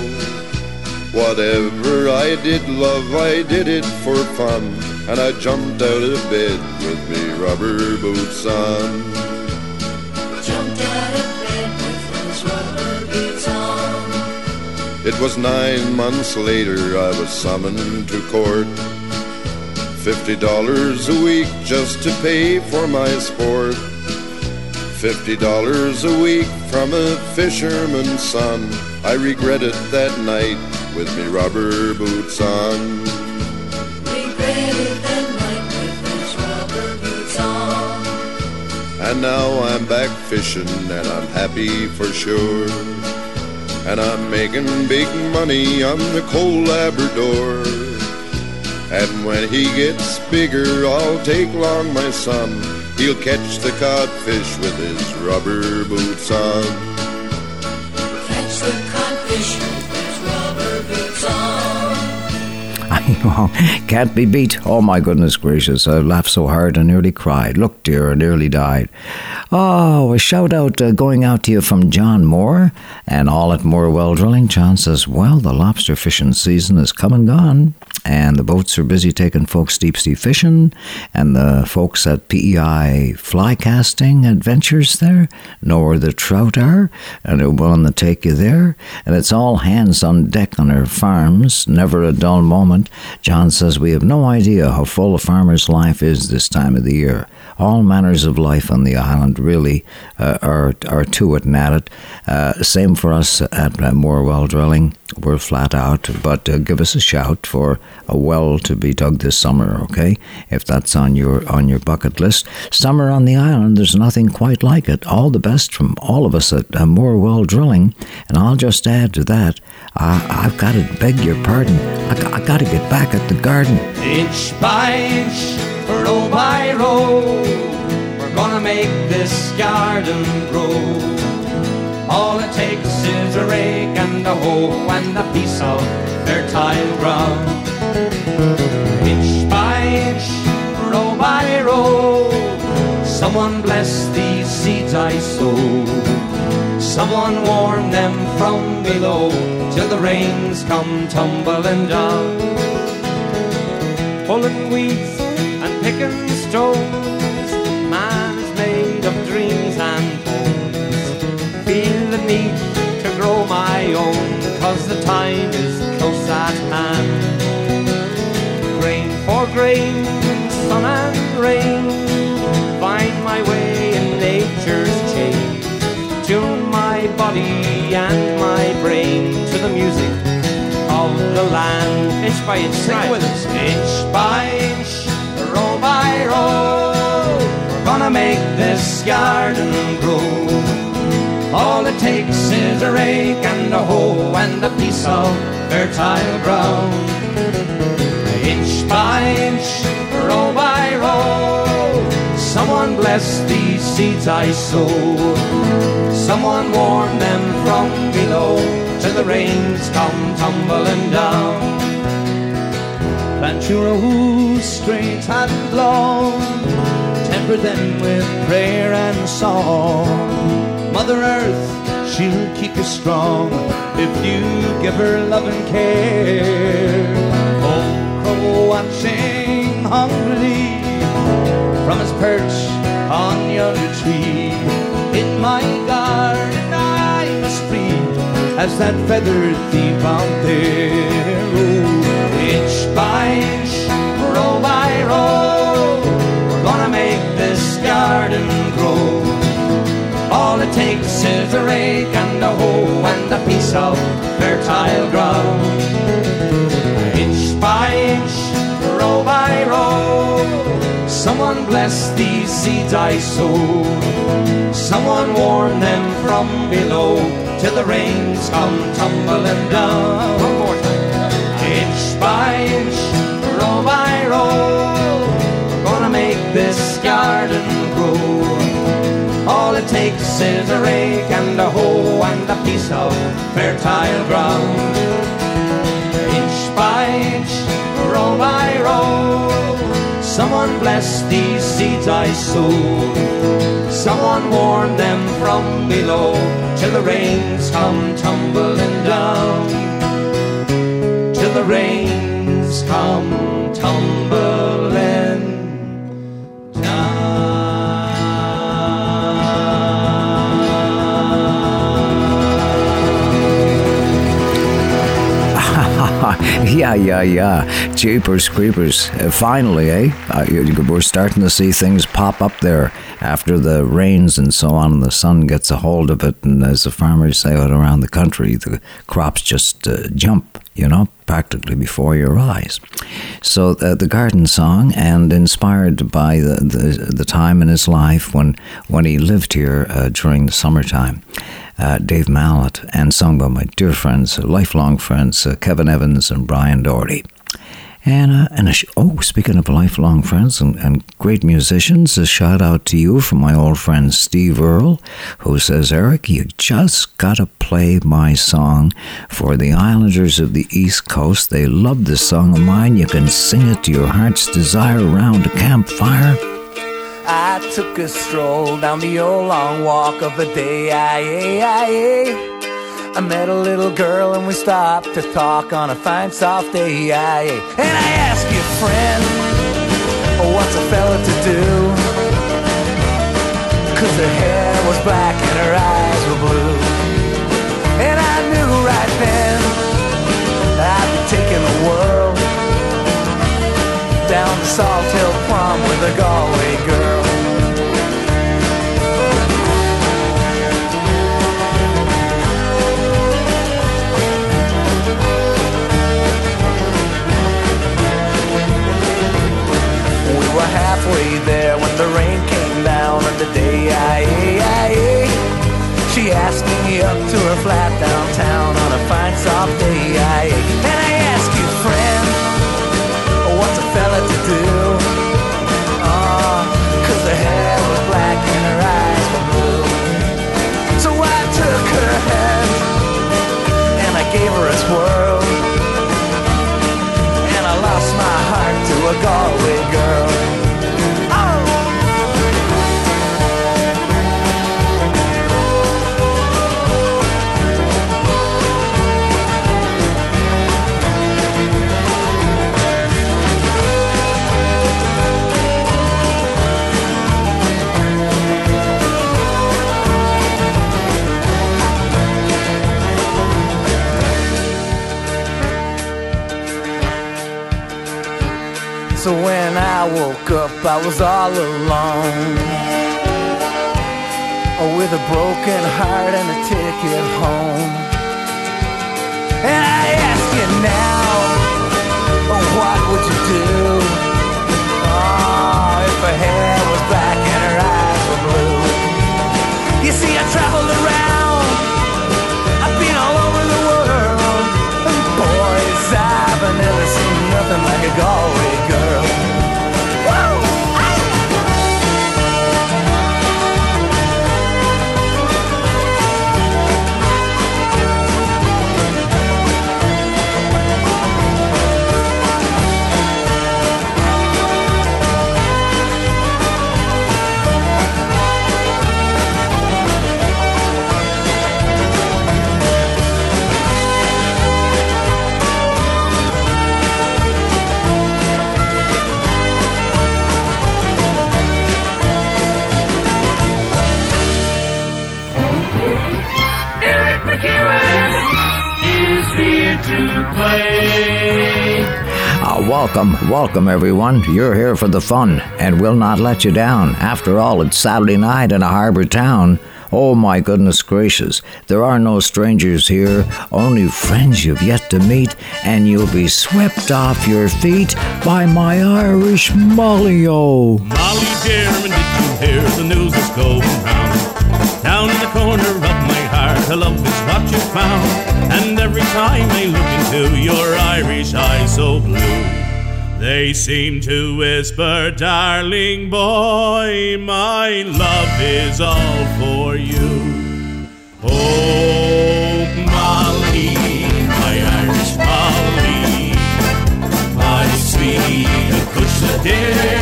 Whatever I did, love, I did it for fun. And I jumped out of bed with me rubber boots on. Jumped out of bed with his rubber boots on. It was nine months later I was summoned to court. Fifty dollars a week just to pay for my sport. Fifty dollars a week from a fisherman's son. I regretted that night with me rubber boots on. Regretted that night with his rubber boots on. And now I'm back fishing and I'm happy for sure. And I'm making big money on the cold Labrador. And when he gets bigger, I'll take along my son. He'll catch the codfish with his rubber boots on. Catch the codfish with his rubber boots on. Can't be beat. Oh my goodness gracious. I laughed so hard I nearly cried. Look, dear, I nearly died. Oh, a shout out uh, going out to you from John Moore and all at Moore Well Drilling. John says, Well, the lobster fishing season is come and gone, and the boats are busy taking folks deep sea fishing, and the folks at PEI fly casting adventures there know where the trout are, and they're willing to take you there, and it's all hands on deck on their farms, never a dull moment. John says, We have no idea how full a farmer's life is this time of the year. All manners of life on the island really uh, are, are to it and at it. Uh, same for us at uh, Moore Drilling. We're flat out, but uh, give us a shout for a well to be dug this summer, okay? If that's on your on your bucket list. Summer on the island, there's nothing quite like it. All the best from all of us at uh, Moore Well Drilling. And I'll just add to that, uh, I've got to beg your pardon. I, I got to get back at the garden. Inch by inch, row by row, we're gonna make this garden grow. All it takes is a rake and a hoe and a piece of fertile ground. Inch by inch, row by row, someone bless these seeds I sow. Someone warn them from below till the rains come tumbling down pulling weeds and picking stones. To grow my own, cause the time is close at hand. Grain for grain, sun and rain, find my way in nature's chain. Tune my body and my brain to the music of the land. Inch by inch, sing with us. Inch by inch, row by row, we're gonna make this garden grow. All it takes is a rake and a hoe and a piece of fertile ground. Inch by inch, row by row, someone bless these seeds I sow. Someone warn them from below till the rains come tumbling down. Plant your rows straight and long, temper them with prayer and song. Mother Earth, she'll keep you strong if you give her love and care. Oh, crow watching hungrily from his perch on yonder tree. In my garden I must breed as that feathered thief out there. Oh, inch by inch, row by row, we're gonna make this garden grow. All it takes is a rake and a hoe and a piece of fertile ground. Inch by inch, row by row, someone bless these seeds I sow. Someone warn them from below till the rains come tumbling down. One more time. Inch by inch, row by row, we're gonna make this garden grow. It takes is a rake and a hoe and a piece of fertile ground. Inch by inch, row by row, someone bless these seeds I sow. Someone warn them from below till the rains come tumbling down. Till the rains come tumbling yeah, yeah, yeah. Jeepers creepers. Uh, finally, eh? Uh, we're starting to see things pop up there after the rains and so on, and the sun gets a hold of it. And as the farmers say out around the country, the crops just uh, jump, you know, practically before your eyes. So uh, the garden song, and inspired by the, the the time in his life when when he lived here uh, during the summertime uh, Dave Mallett, and sung by my dear friends, uh, lifelong friends, uh, Kevin Evans and Brian Doherty. And, uh, and sh- oh, speaking of lifelong friends and, and great musicians, a shout out to you from my old friend Steve Earle, who says, Eric, you just got to play my song for the Islanders of the East Coast. They love this song of mine. You can sing it to your heart's desire around a campfire. I took a stroll down the old long walk of the day. I, I, I met a little girl and we stopped to talk on a fine soft day. I, and I asked you, friend, what's a fella to do? Cause her hair was black and her eyes were blue. And I knew right then I'd be taking the world down to Salthill Prom with a Galway girl. Asked me up to her flat downtown on a fine soft day I, And I asked you, friend, what's a fella to do? Oh, cause her hair was black and her eyes were blue. So I took her hand and I gave her a twirl. And I lost my heart to a Galway So when I woke up, I was all alone. Oh, with a broken heart and a ticket home. And I ask you now, oh, what would you do? Oh, if her hair was black and her eyes were blue. You see, I traveled around. I've been all over the world. And boys, I've never seen nothing like a Galway girl. To play. Uh, welcome, welcome everyone. You're here for the fun, and we'll not let you down. After all, it's Saturday night in a harbor town. Oh my goodness gracious, there are no strangers here, only friends you've yet to meet, and you'll be swept off your feet by my Irish Molly-O. Molly Dearman, did you hear the news that's going round? Down in the corner of love is what you found. And every time I look into your Irish eyes so blue, they seem to whisper, darling boy, my love is all for you. Oh, Molly, my Irish Molly, my sweet Acushla dear.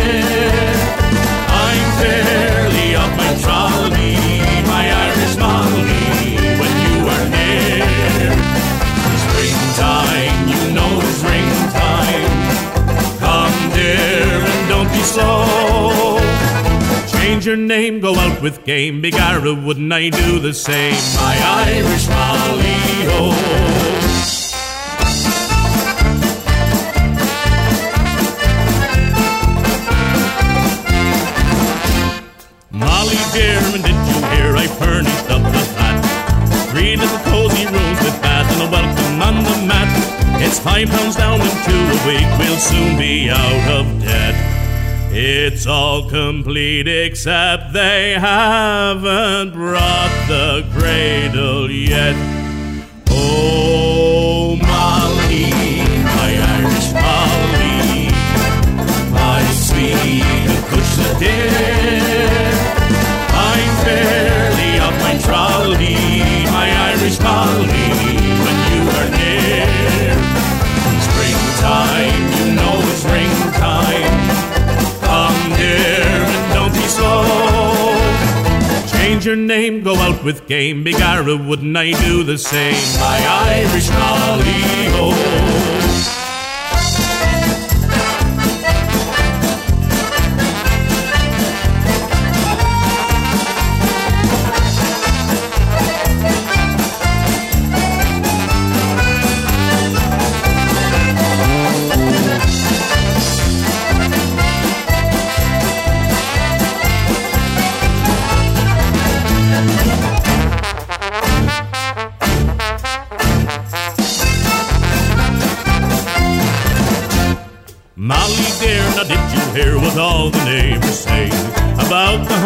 And slow. Change your name, go out with game. big Begara, wouldn't I do the same? My Irish Molly, oh. Molly Dearman, did you hear I furnished up the flat? Three little cozy rooms with bath and a welcome on the mat. It's five pounds down and two a week, we'll soon be out of debt. It's all complete except they haven't brought the cradle yet. Oh, Molly, my Irish Polly, my sweet Cushla dear. I'm fairly off my trolley, my Irish Molly, when you are near. Springtime. Change your name, go out with game. Begorra, wouldn't I do the same? My Irish Molly, oh.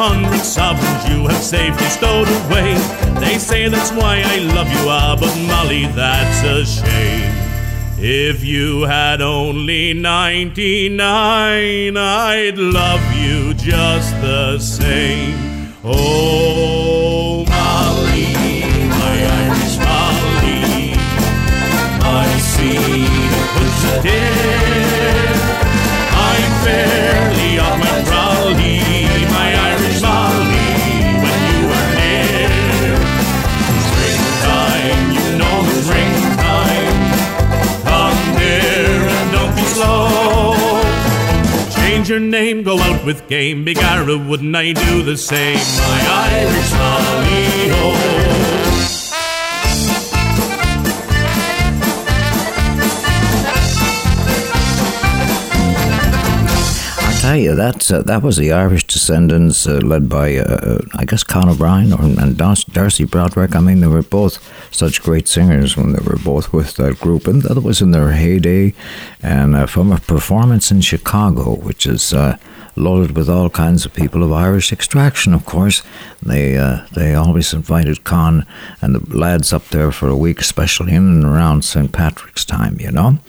Hundred sovereigns you have safely stowed away? They say that's why I love you, ah, but Molly, that's a shame. If you had only 99, I'd love you just the same. Oh, Molly, my Irish Molly, my sweet pussy dear. I'm fairly your name, go out with game. Begorra, wouldn't I do the same? My Irish Molly, oh. Tell you, that uh, that was the Irish Descendants, uh, led by uh, I guess Con O'Brien or, and Dar- D'Arcy Broderick. I mean, they were both such great singers when they were both with that group, and that was in their heyday. And uh, from a performance in Chicago, which is uh, loaded with all kinds of people of Irish extraction, of course, they uh, they always invited Con and the lads up there for a week, especially in and around St. Patrick's time, you know.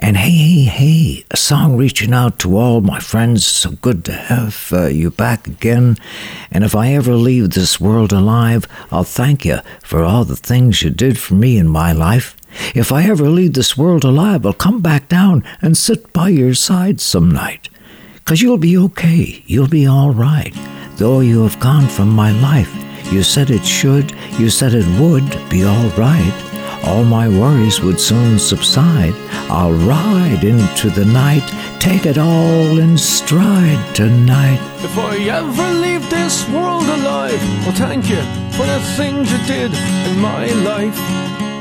And hey, hey, hey, a song reaching out to all my friends. So good to have uh, you back again. And if I ever leave this world alive, I'll thank you for all the things you did for me in my life. If I ever leave this world alive, I'll come back down and sit by your side some night. Cause you'll be okay, you'll be all right. Though you have gone from my life, you said it should, you said it would be all right. All my worries would soon subside. I'll ride into the night, take it all in stride tonight. If I ever leave this world alive, well, thank you for the things you did in my life.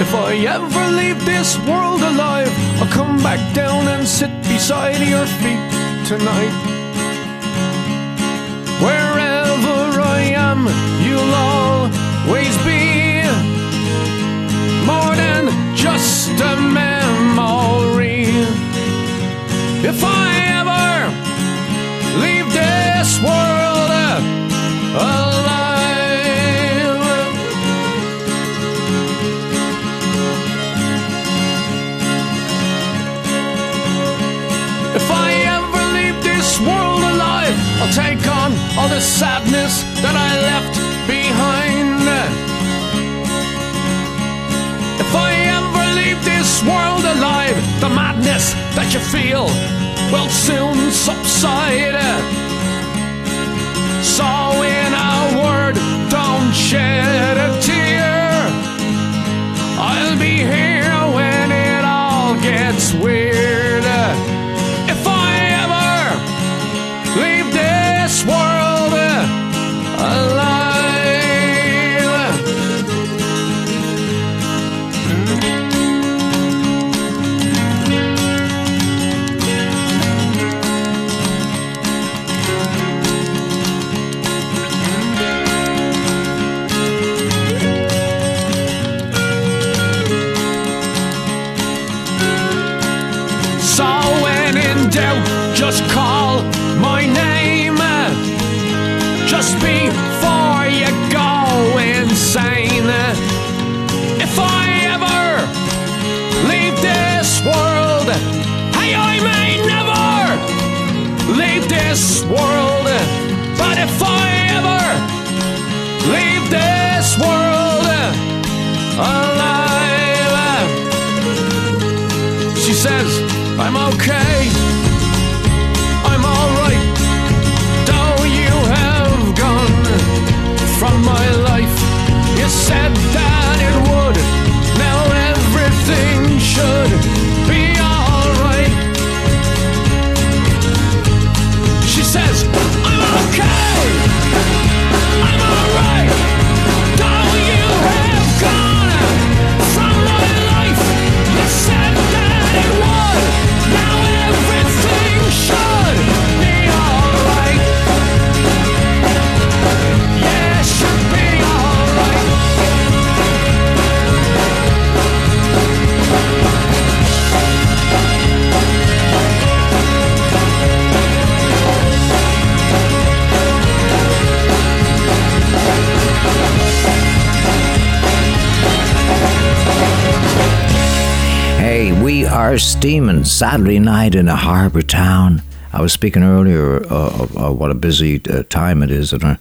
If I ever leave this world alive, I'll come back down and sit beside your feet tonight. Wherever I am, you'll always be more than just a memory. If I ever leave this world alive. The sadness that I left behind. If I ever leave this world alive, the madness that you feel will soon subside. So, in a word, don't shed a are steaming Saturday night in a harbour town. I was speaking earlier uh, of, of what a busy uh, time it is in our,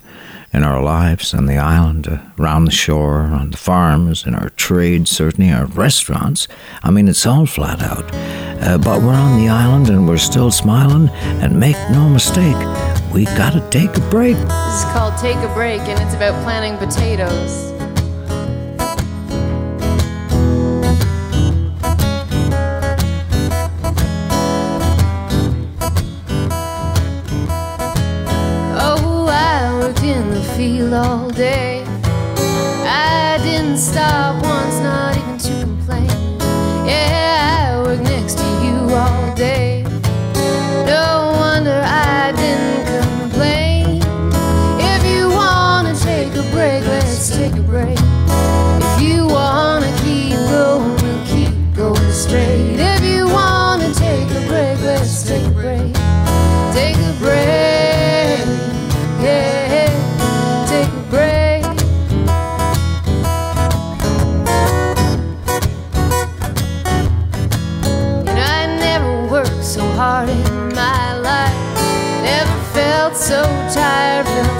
in our lives on the island, uh, around the shore, on the farms, in our trade, certainly our restaurants. I mean, it's all flat out. Uh, but we're on the island and we're still smiling. And make no mistake, we gotta take a break. This is called Take a Break, and it's about planting potatoes. All day. I didn't stop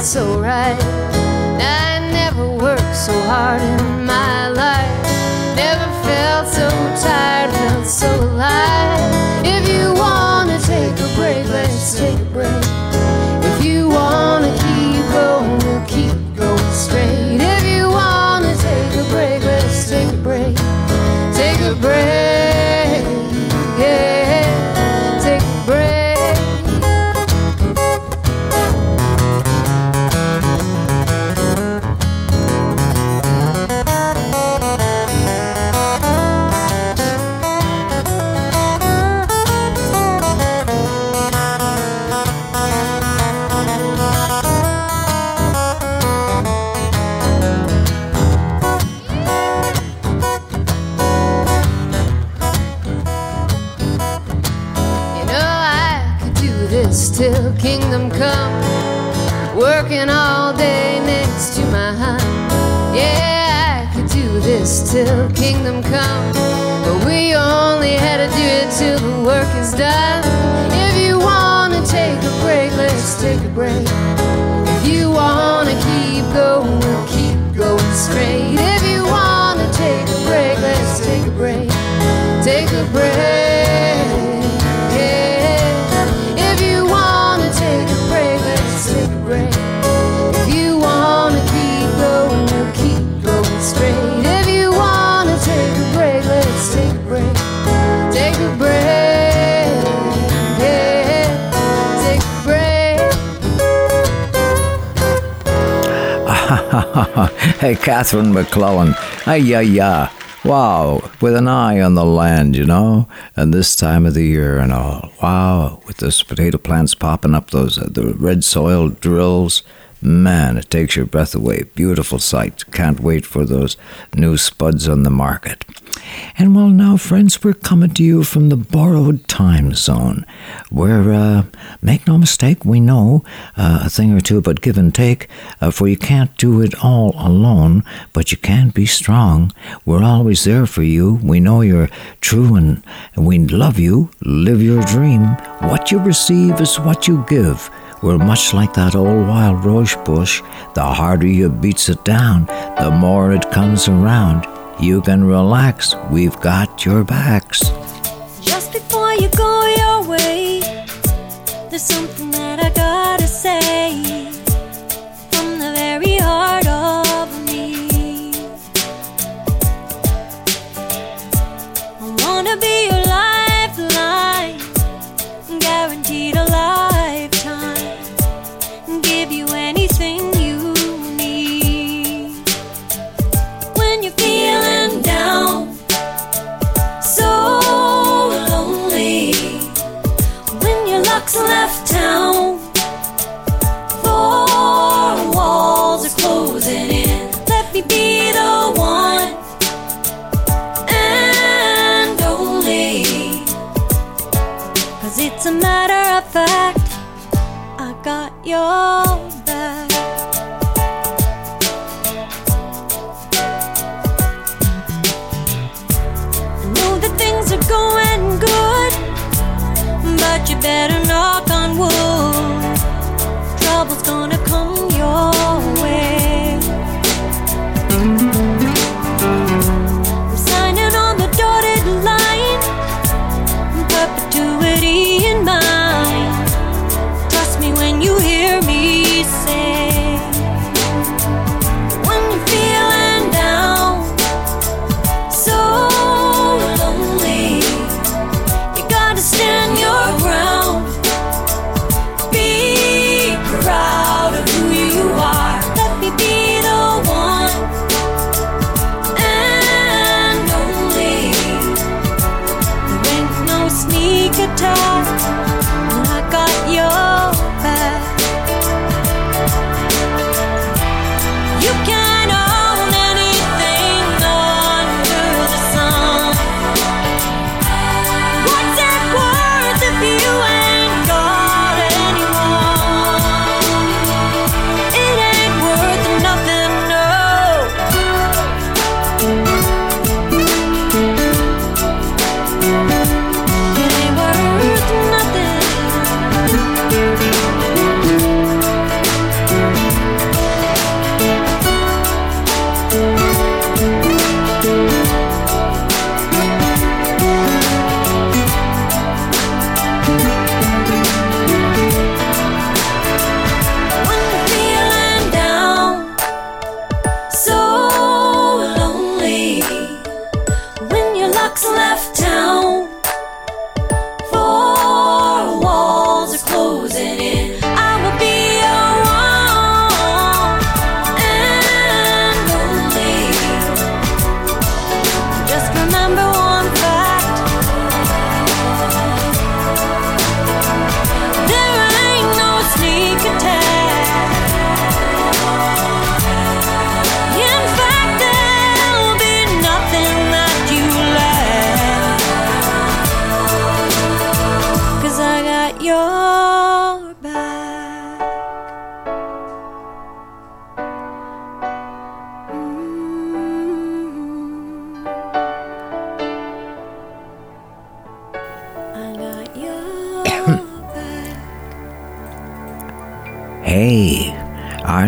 so right. I never worked so hard in my life. Never felt so tired, felt so alive. Hey, Catherine MacLellan. Hey, yeah, yeah. Wow, with an eye on the land, you know, and this time of the year and all. Wow, with those potato plants popping up, those uh, the red soil drills. Man, it takes your breath away. Beautiful sight. Can't wait for those new spuds on the market. And well, now, friends, we're coming to you from the borrowed time zone, where, uh, make no mistake, we know uh, a thing or two about give and take, uh, for you can't do it all alone, but you can be strong. We're always there for you. We know you're true and, and we love you. Live your dream. What you receive is what you give. We're much like that old wild rose bush. The harder you beats it down, the more it comes around. You can relax, we've got your backs. Just before you go your way, there's something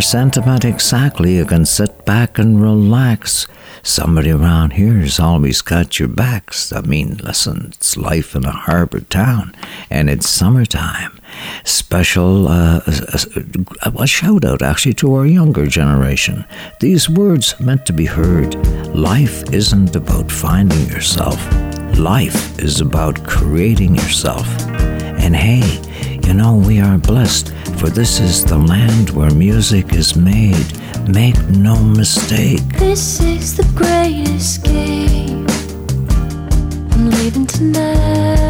sentiment exactly. You can sit back and relax. Somebody around here's always got your backs. I mean, listen, it's life in a harbor town, and it's summertime. Special uh, a, a shout out actually to our younger generation. These words meant to be heard. Life isn't about finding yourself. Life is about creating yourself. And hey, you know, we are blessed, for this is the land where music is made. Make no mistake. This is the great escape. I'm leaving tonight.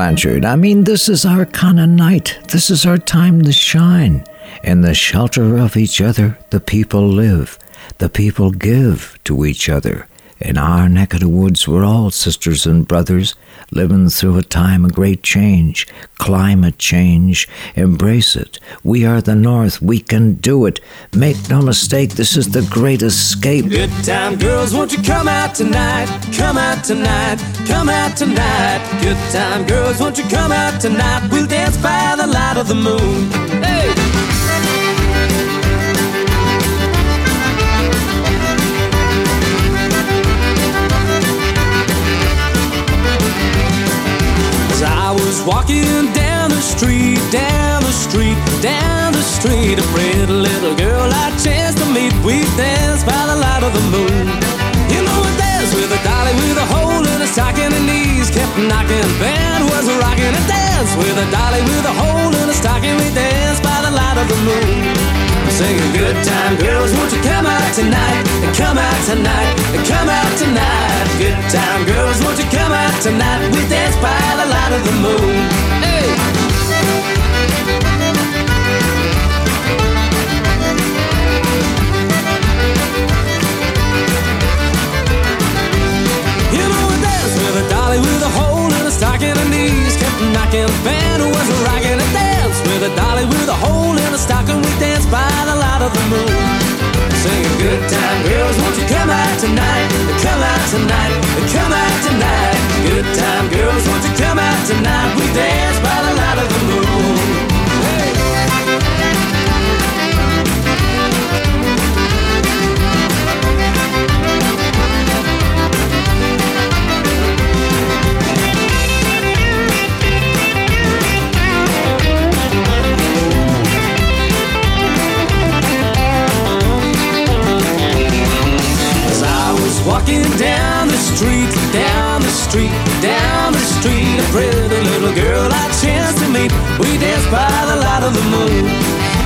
Blanchard. I mean, this is our kind of night. This is our time to shine. In the shelter of each other, the people live. The people give to each other. In our neck of the woods, we're all sisters and brothers, living through a time of great change, climate change. Embrace it. We are the North. We can do it. Make no mistake, this is the great escape. Good time, girls, won't you come out tonight? Come out tonight, come out tonight. Good time, girls, won't you come out tonight? We'll dance by the light of the moon. Hey! I was walking down street, a pretty little girl I chanced to meet. We danced by the light of the moon. You know, we danced with a dolly with a hole in her stocking, and knees kept knocking. Band was rocking and danced with a dolly with a hole in her stocking. We danced by the light of the moon. Singing good time, girls, won't you come out tonight? And come out tonight, and come out tonight. Good time, girls, won't you come out tonight? We dance by the light of the moon. knocking band was rocking a dance with a dolly with a hole in a stocking. We danced by the light of the moon. Singing good time girls, won't you come out tonight? Come out tonight, come out tonight. Good time girls, won't you come out tonight? We danced by the light of the moon. I walking down the street, down the street, down the street, a pretty little girl I chanced to meet. We danced by the light of the moon.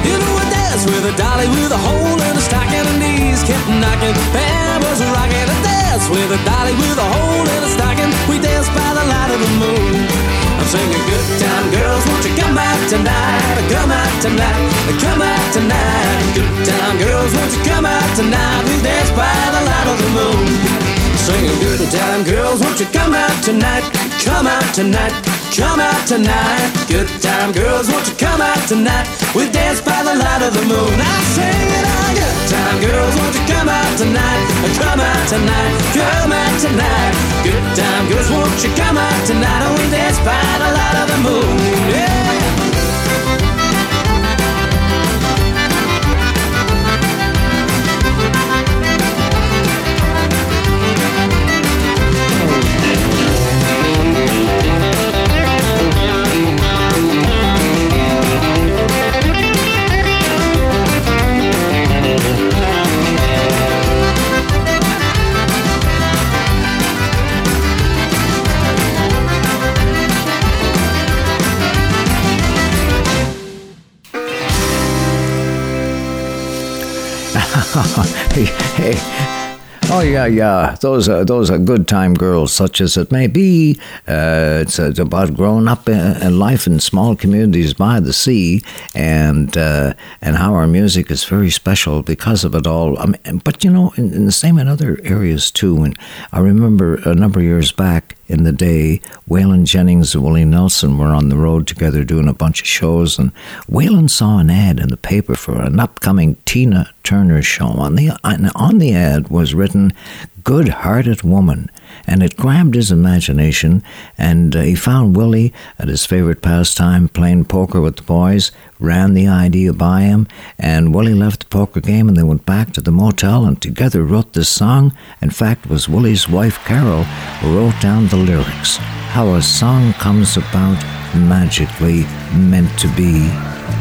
You know, a dance with a dolly with a hole in her stocking, her knees kept knocking. Band was rocking a dance with a dolly with a hole in her stocking. We danced by the light of the moon. I'm singing good time girls, won't you come out tonight? Come out tonight, come out tonight. Good time girls, won't you come out tonight? We dance by the light of the moon. Singing good time girls, won't you come out tonight? Come out tonight, come out tonight. Good time girls, won't you come out tonight? We dance by the light of the moon. I sing it all. Good time girls, won't you come out tonight? Come out tonight, come out tonight. Good time girls, won't you come out tonight? And we dance by the light of the moon. Yeah. Hey. Oh yeah, yeah. Those are those are good time girls, such as it may be. Uh, it's, it's about growing up in, in life in small communities by the sea, and uh, and how our music is very special because of it all. I mean, but you know, in, in the same in other areas too. And I remember a number of years back in the day, Waylon Jennings and Willie Nelson were on the road together doing a bunch of shows, and Waylon saw an ad in the paper for an upcoming Tina Turner show. On the on the ad was written "Good Hearted Woman." And it grabbed his imagination, and uh, he found Willie at his favorite pastime, playing poker with the boys, ran the idea by him, and Willie left the poker game and they went back to the motel and together wrote this song. In fact, it was Willie's wife, Carol, who wrote down the lyrics. How a song comes about magically meant to be.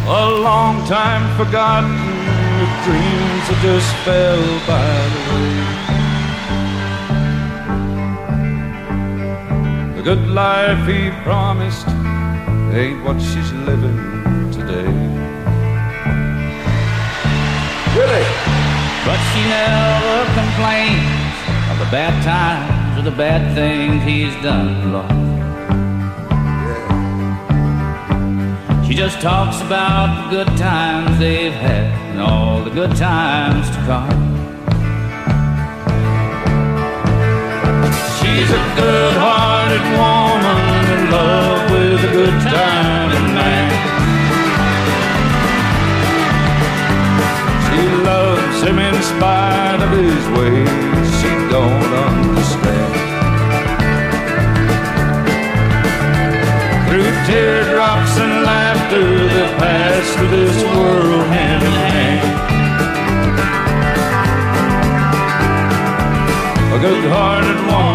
A long time forgotten, dreams that just fell by the way. The good life he promised ain't what she's living today. Really? But she never complains of the bad times or the bad things he's done, Lord. She just talks about the good times they've had and all the good times to come. She's a good-hearted woman in love with a good time man. She loves him in spite of his ways she don't understand. Through teardrops and laughter that pass through this world hand in hand. A good-hearted woman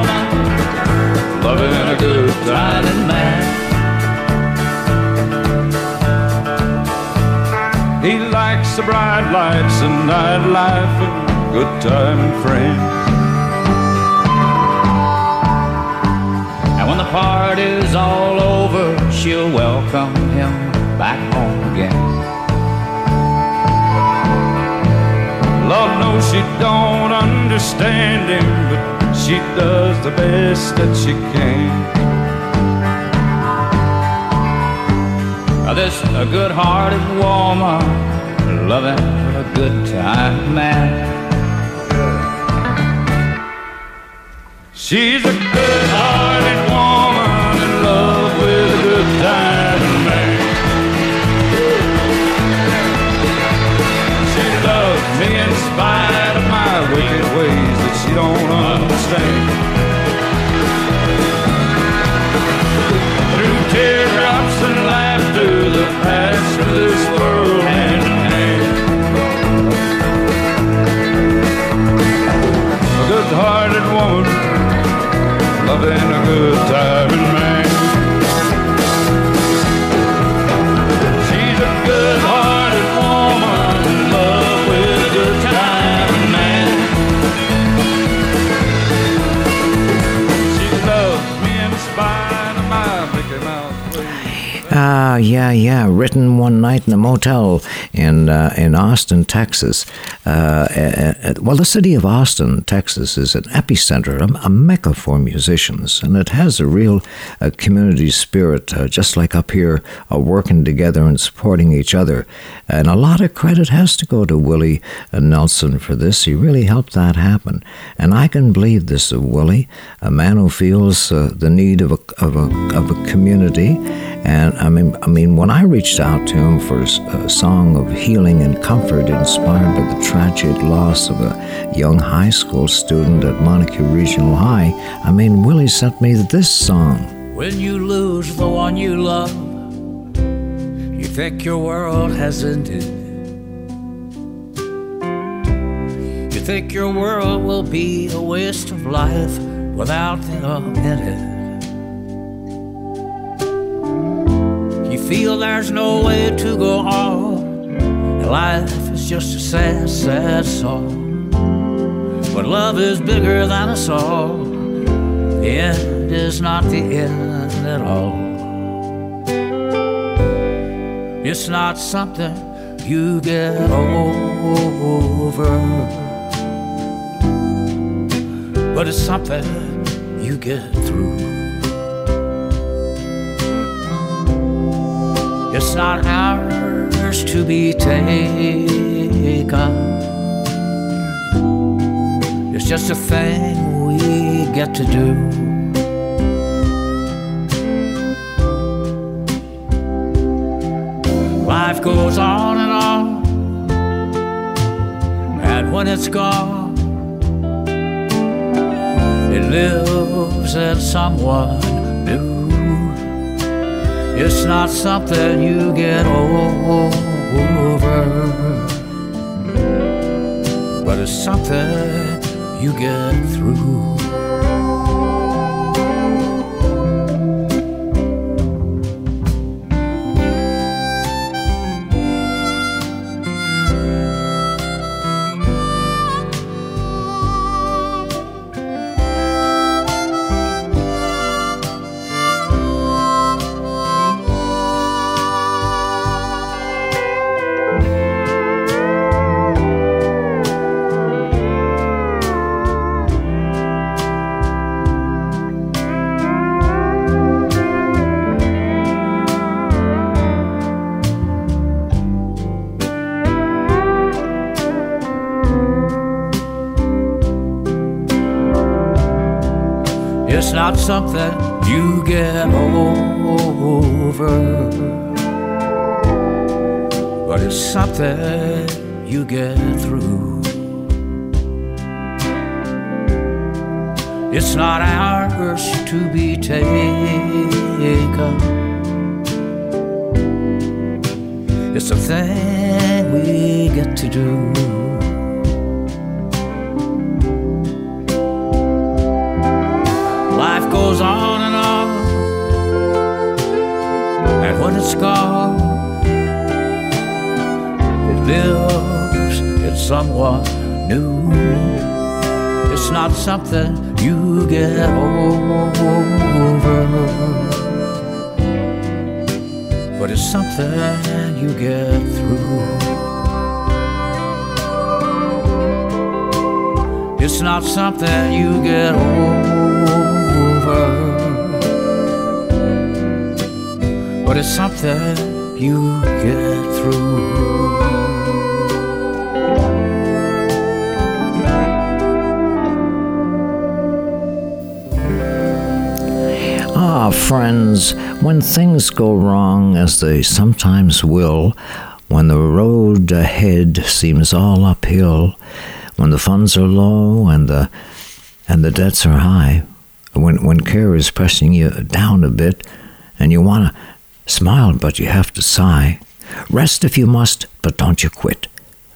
loving a good time man. He likes the bright lights and nightlife and good time and friends. And when the party's all over, she'll welcome him back home again. Lord knows she don't understand him, but she does the best that she can. Now this a good-hearted woman loving a good time man. She's a good-hearted Mustang. Through teardrops and laughter, the past of this world hand in hand. A good-hearted woman, loving a good-timing Ah, yeah, yeah. Written one night in a motel in uh, in Austin, Texas. Uh, uh, uh, well, the city of Austin, Texas, is an epicenter, a, a mecca for musicians, and it has a real uh, community spirit, uh, just like up here, uh, working together and supporting each other. And a lot of credit has to go to Willie Nelson for this. He really helped that happen, and I can believe this of Willie, a man who feels the need of a of a of a community. And I mean, I mean, when I reached out to him for a song of healing and comfort, inspired by the tragic loss of a young high school student at Montague Regional High, I mean, Willie sent me this song. When you lose the one you love, you think your world has ended. You think your world will be a waste of life without them in it. Feel there's no way to go on, life is just a sad, sad song. But love is bigger than us all. The end is not the end at all. It's not something you get over, but it's something you get through. It's not ours to be taken. It's just a thing we get to do. Life goes on and on, and when it's gone, it lives in someone. It's not something you get over, but it's something you get through. Something you get over, but it's something you get through. It's not ours to be taken. It's a thing we get to do. Someone new. It's not something you get over, but it's something you get through. It's not something you get over, but it's something you get through. Friends, when things go wrong, as they sometimes will, when the road ahead seems all uphill, when the funds are low and the and the debts are high, when, when care is pressing you down a bit, and you want to smile, but you have to sigh, rest if you must, but don't you quit.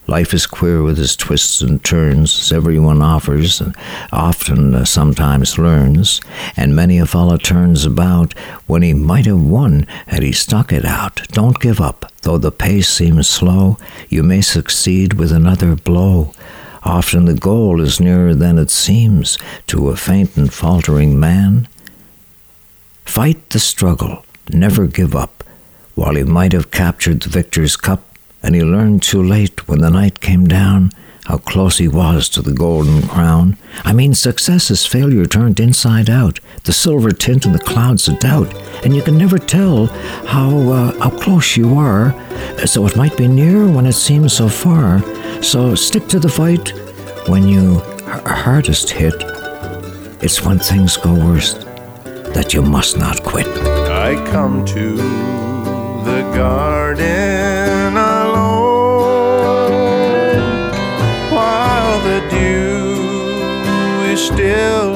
Life is queer with its twists and turns, as everyone offers, and often uh, sometimes learns, and many a fellow turns about when he might have won had he stuck it out. Don't give up, though the pace seems slow, you may succeed with another blow. Often the goal is nearer than it seems to a faint and faltering man. Fight the struggle, never give up. While he might have captured the victor's cup, and he learned too late when the night came down how close he was to the golden crown. I mean, success is failure turned inside out, the silver tint and the clouds of doubt, and you can never tell how uh, how close you are. So it might be near when it seems so far. So stick to the fight when you are hardest hit. It's when things go worst that you must not quit. I come to the garden still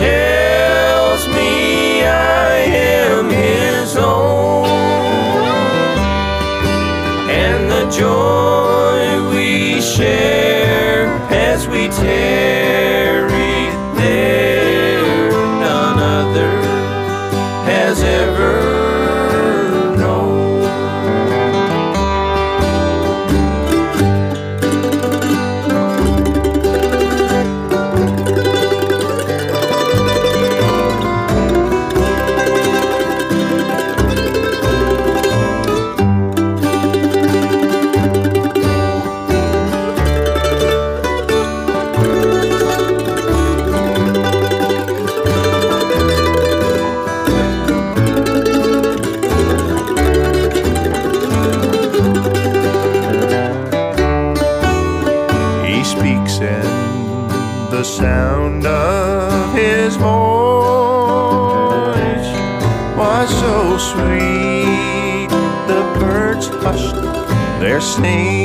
and their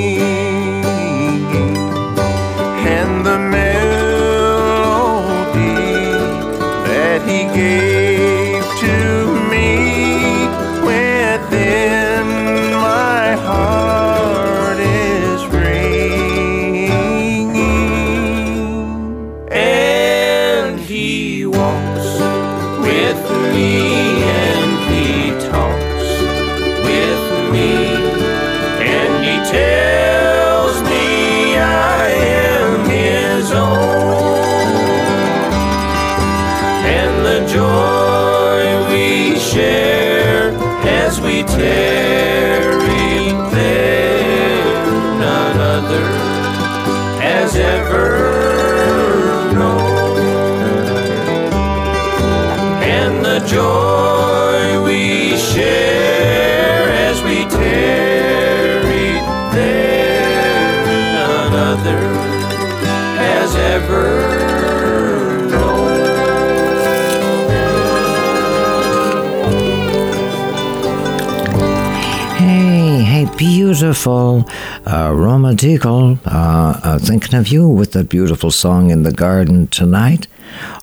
beautiful uh, Roma Deagle, uh, uh, thinking of you with that beautiful song in the garden tonight.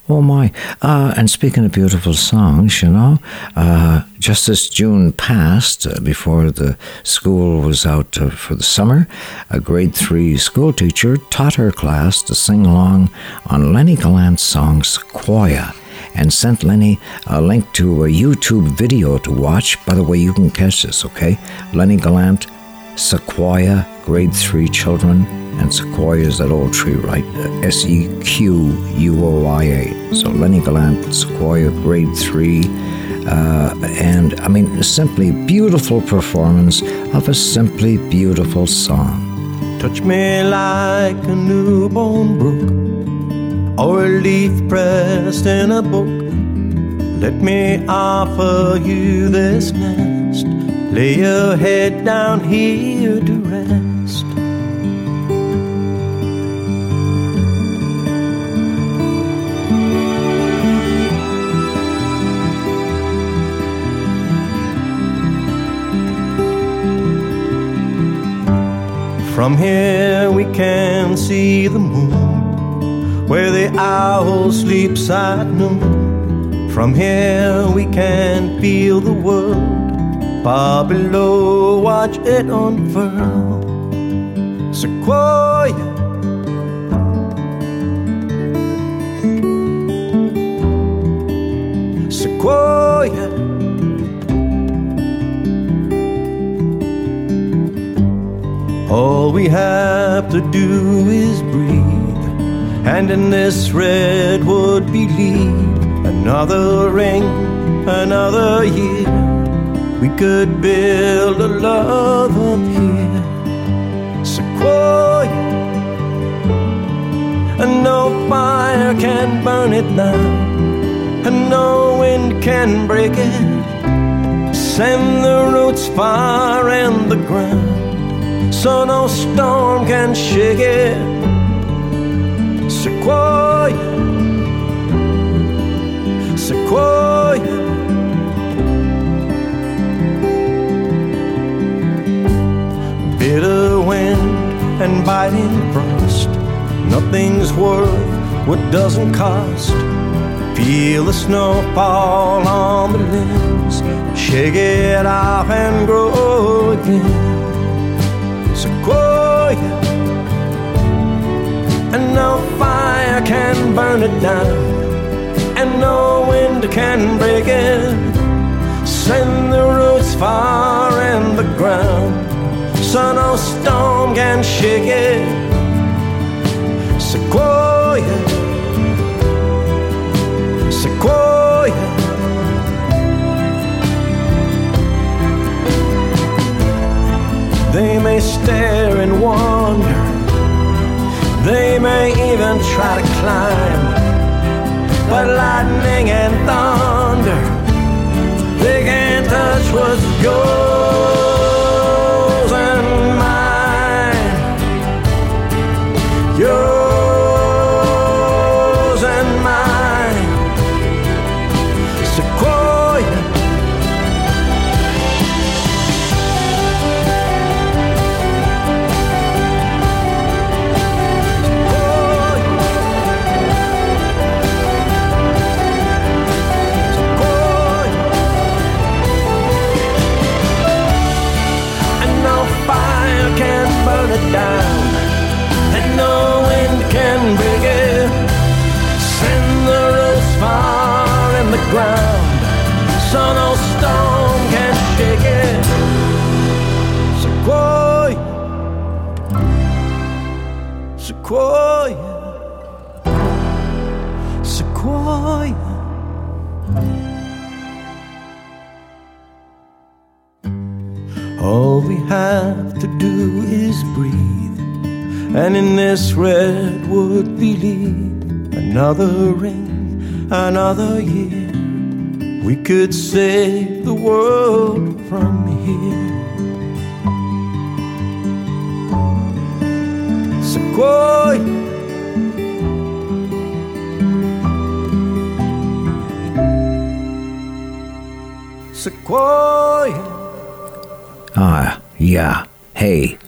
Oh my! Uh, and speaking of beautiful songs, you know, uh, just this June passed, uh, before the school was out uh, for the summer, a grade three school teacher taught her class to sing along on Lenny Gallant's song Sequoia and sent Lenny a link to a YouTube video to watch. By the way, you can catch this, okay? Lenny Gallant, Sequoia, grade three children, and Sequoia is that old tree, right? S E Q U O I A. So Lenny Gallant, Sequoia, grade three. Uh, and I mean, simply beautiful performance of a simply beautiful song. Touch me like a newborn brook or a leaf pressed in a book. Let me offer you this nest. Lay your head down here to rest. From here we can see the moon, where the owl sleeps at noon. From here we can feel the world, far below watch it unfurl. Sequoia. Sequoia. All we have to do is breathe, and in this redwood believe another ring, another year. We could build a love up here, Sequoia, and no fire can burn it now, and no wind can break it. Send the roots far in the ground so no storm can shake it. Sequoia, Sequoia. Bitter wind and biting frost, nothing's worth what doesn't cost. Feel the snow fall on the limbs, shake it off and grow again. Sequoia, and no fire can burn it down, and no wind can break it. Send the roots far in the ground, so no storm can shake it. Sequoia, sequoia. They may stare and wonder. They may even try to climb. But lightning and thunder, they can't touch what's yours All we have to do is breathe, and in this redwood believe another ring, another year. We could save the world from here. Sequoia. Sequoia. Ah, yeah. Hey,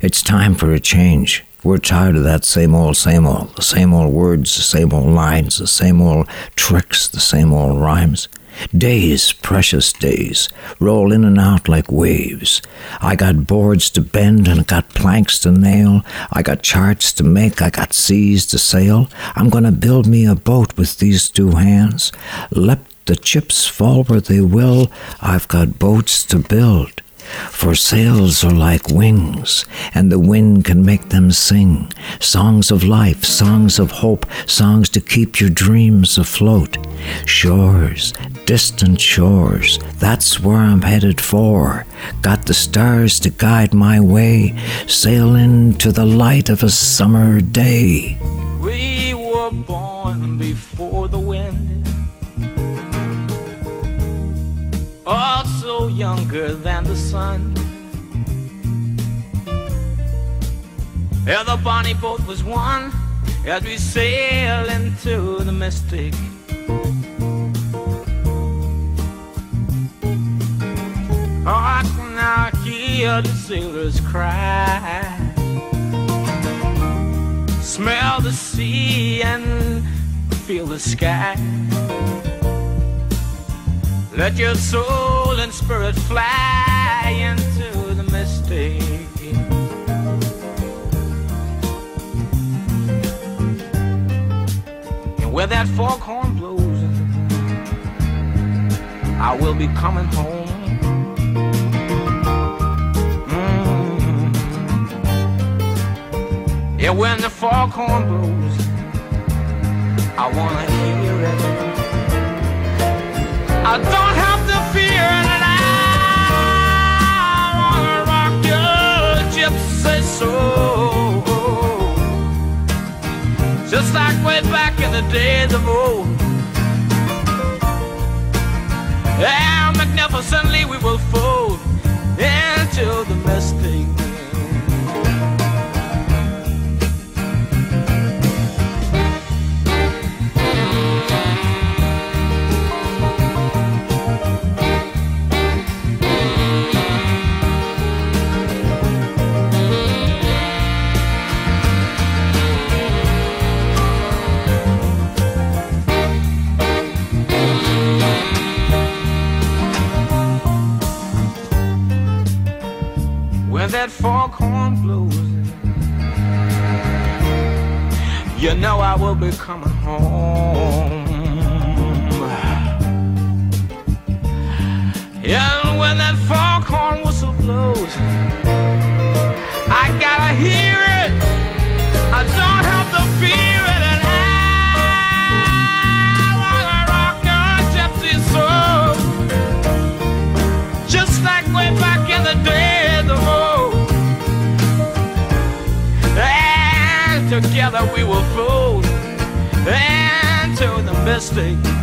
it's time for a change. We're tired of that same old, same old. The same old words, the same old lines, the same old tricks, the same old rhymes. Days, precious days, roll in and out like waves. I got boards to bend and I got planks to nail. I got charts to make, I got seas to sail. I'm gonna build me a boat with these two hands. Let the chips fall where they will, I've got boats to build. For sails are like wings, and the wind can make them sing songs of life, songs of hope, songs to keep your dreams afloat. Shores, distant shores, that's where I'm headed for. Got the stars to guide my way, sailing to the light of a summer day. We were born before the wind. Younger than the sun. Yeah, the bonnie boat was one as we sail into the mystic. Oh, I can now hear the sailors cry. Smell the sea and feel the sky. Let your soul and spirit fly into the mystic. And where that foghorn blows, I will be coming home. Mm. Yeah, when the foghorn blows, I wanna hear it. Just like way back in the days of old. And magnificently we will fold into the mystic. That foghorn blows, you know I will be coming home. And when that foghorn whistle blows, I gotta hear it. I don't have to fear we will fold into the mystic.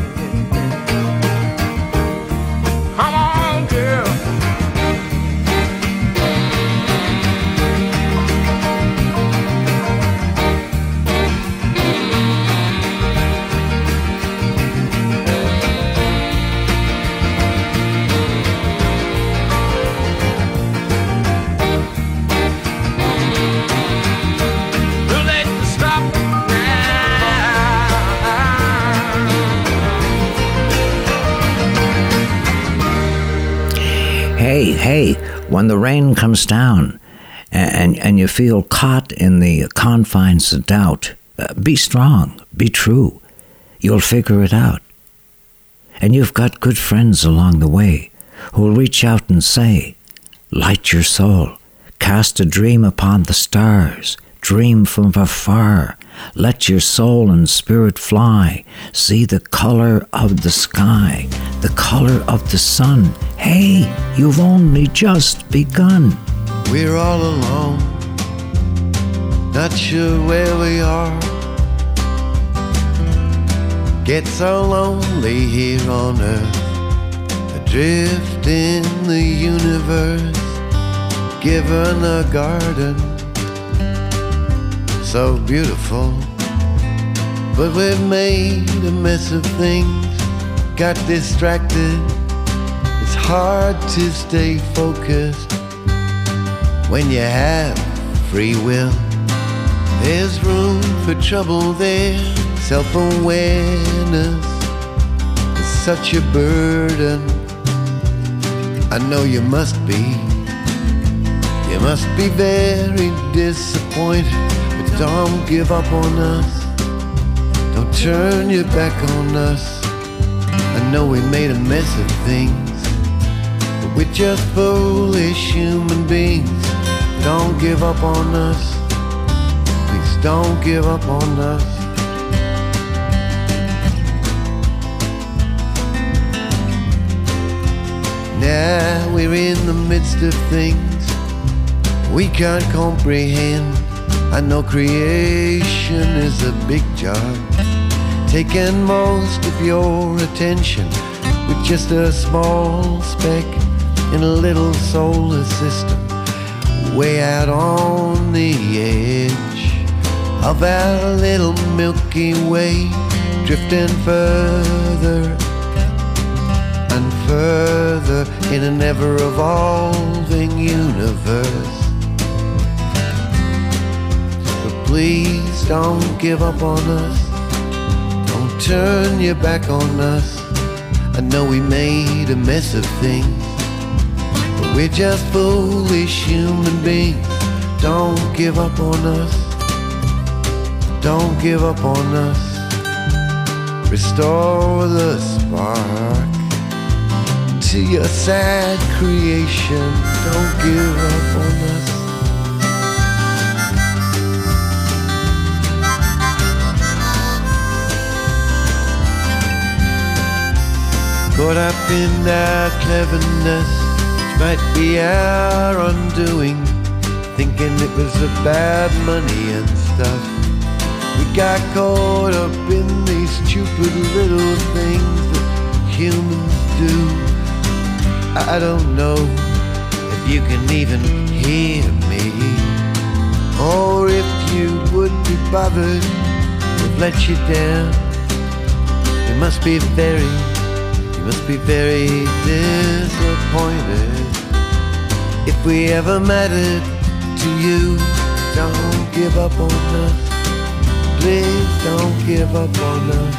Hey, hey, when the rain comes down and, and you feel caught in the confines of doubt, uh, be strong, be true. You'll figure it out. And you've got good friends along the way who'll reach out and say, Light your soul, cast a dream upon the stars, dream from afar, let your soul and spirit fly, see the color of the sky, the color of the sun. Hey, you've only just begun. We're all alone, not sure where we are. Get so lonely here on earth, adrift in the universe, given a garden so beautiful. But we've made a mess of things, got distracted. It's hard to stay focused when you have free will. There's room for trouble there, self awareness is such a burden. I know you must be. You must be very disappointed, don't give up on us. Don't turn your back on us. I know we made a mess of things, but we're just foolish human beings. Don't give up on us. Please don't give up on us. Now we're in the midst of things we can't comprehend. I know creation is a big job, taking most of your attention with just a small speck in a little solar system, way out on the edge of our little Milky Way, drifting further and further in an ever evolving universe. Please don't give up on us, don't turn your back on us. I know we made a mess of things, but we're just foolish human beings. Don't give up on us, don't give up on us. Restore the spark to your sad creation. Don't give up on us. Caught up in our cleverness, which might be our undoing. Thinking it was about money and stuff. We got caught up in these stupid little things that humans do. I don't know if you can even hear me, or if you would be bothered to let you down. You must be very, must be very disappointed. If we ever mattered to you, don't give up on us. Please don't give up on us.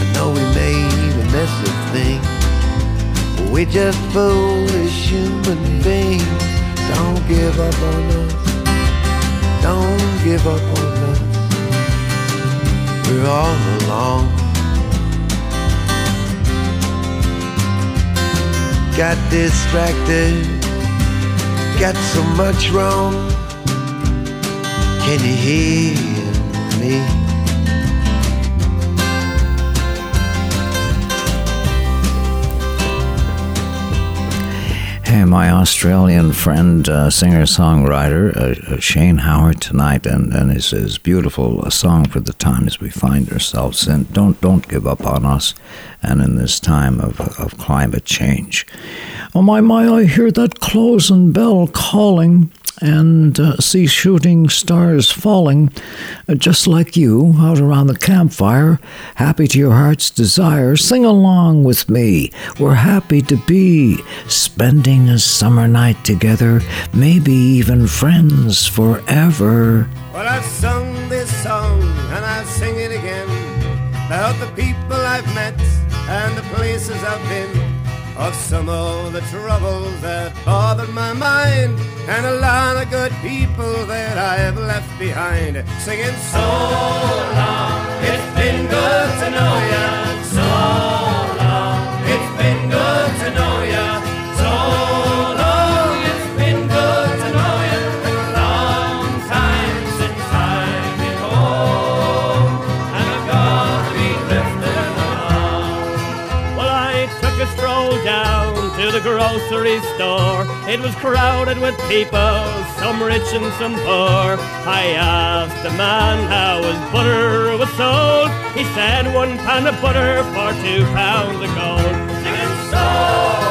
I know we made a mess of things. We're just foolish human beings. Don't give up on us. Don't give up on us. We're all alone. Got distracted. Got so much wrong. Can you hear me? Hey, my Australian friend, uh, singer songwriter uh, uh, Shane Howard tonight, and, and his, his beautiful uh, song for the times we find ourselves in. Don't don't give up on us, and in this time of, of climate change. Oh my my! I hear that closing bell calling, and uh, see shooting stars falling, uh, just like you out around the campfire, happy to your heart's desire. Sing along with me. We're happy to be spending a summer night together, maybe even friends forever. Well, I've sung this song and I'll sing it again about the people I've met and the places I've been, of some of the troubles that bothered my mind, and a lot of good people that I've left behind. Singing so long, it's been good to know ya. So grocery store. It was crowded with people, some rich and some poor. I asked the man how his butter was sold. He said one pound of butter for two pounds of gold. Singing so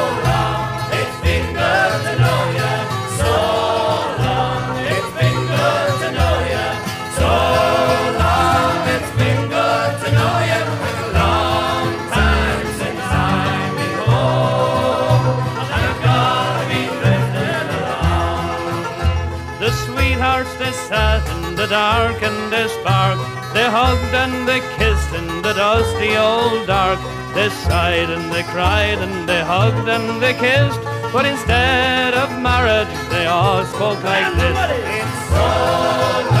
the dark and they spark. They hugged and they kissed in the dusty old dark. They sighed and they cried and they hugged and they kissed. But instead of marriage, they all spoke like this.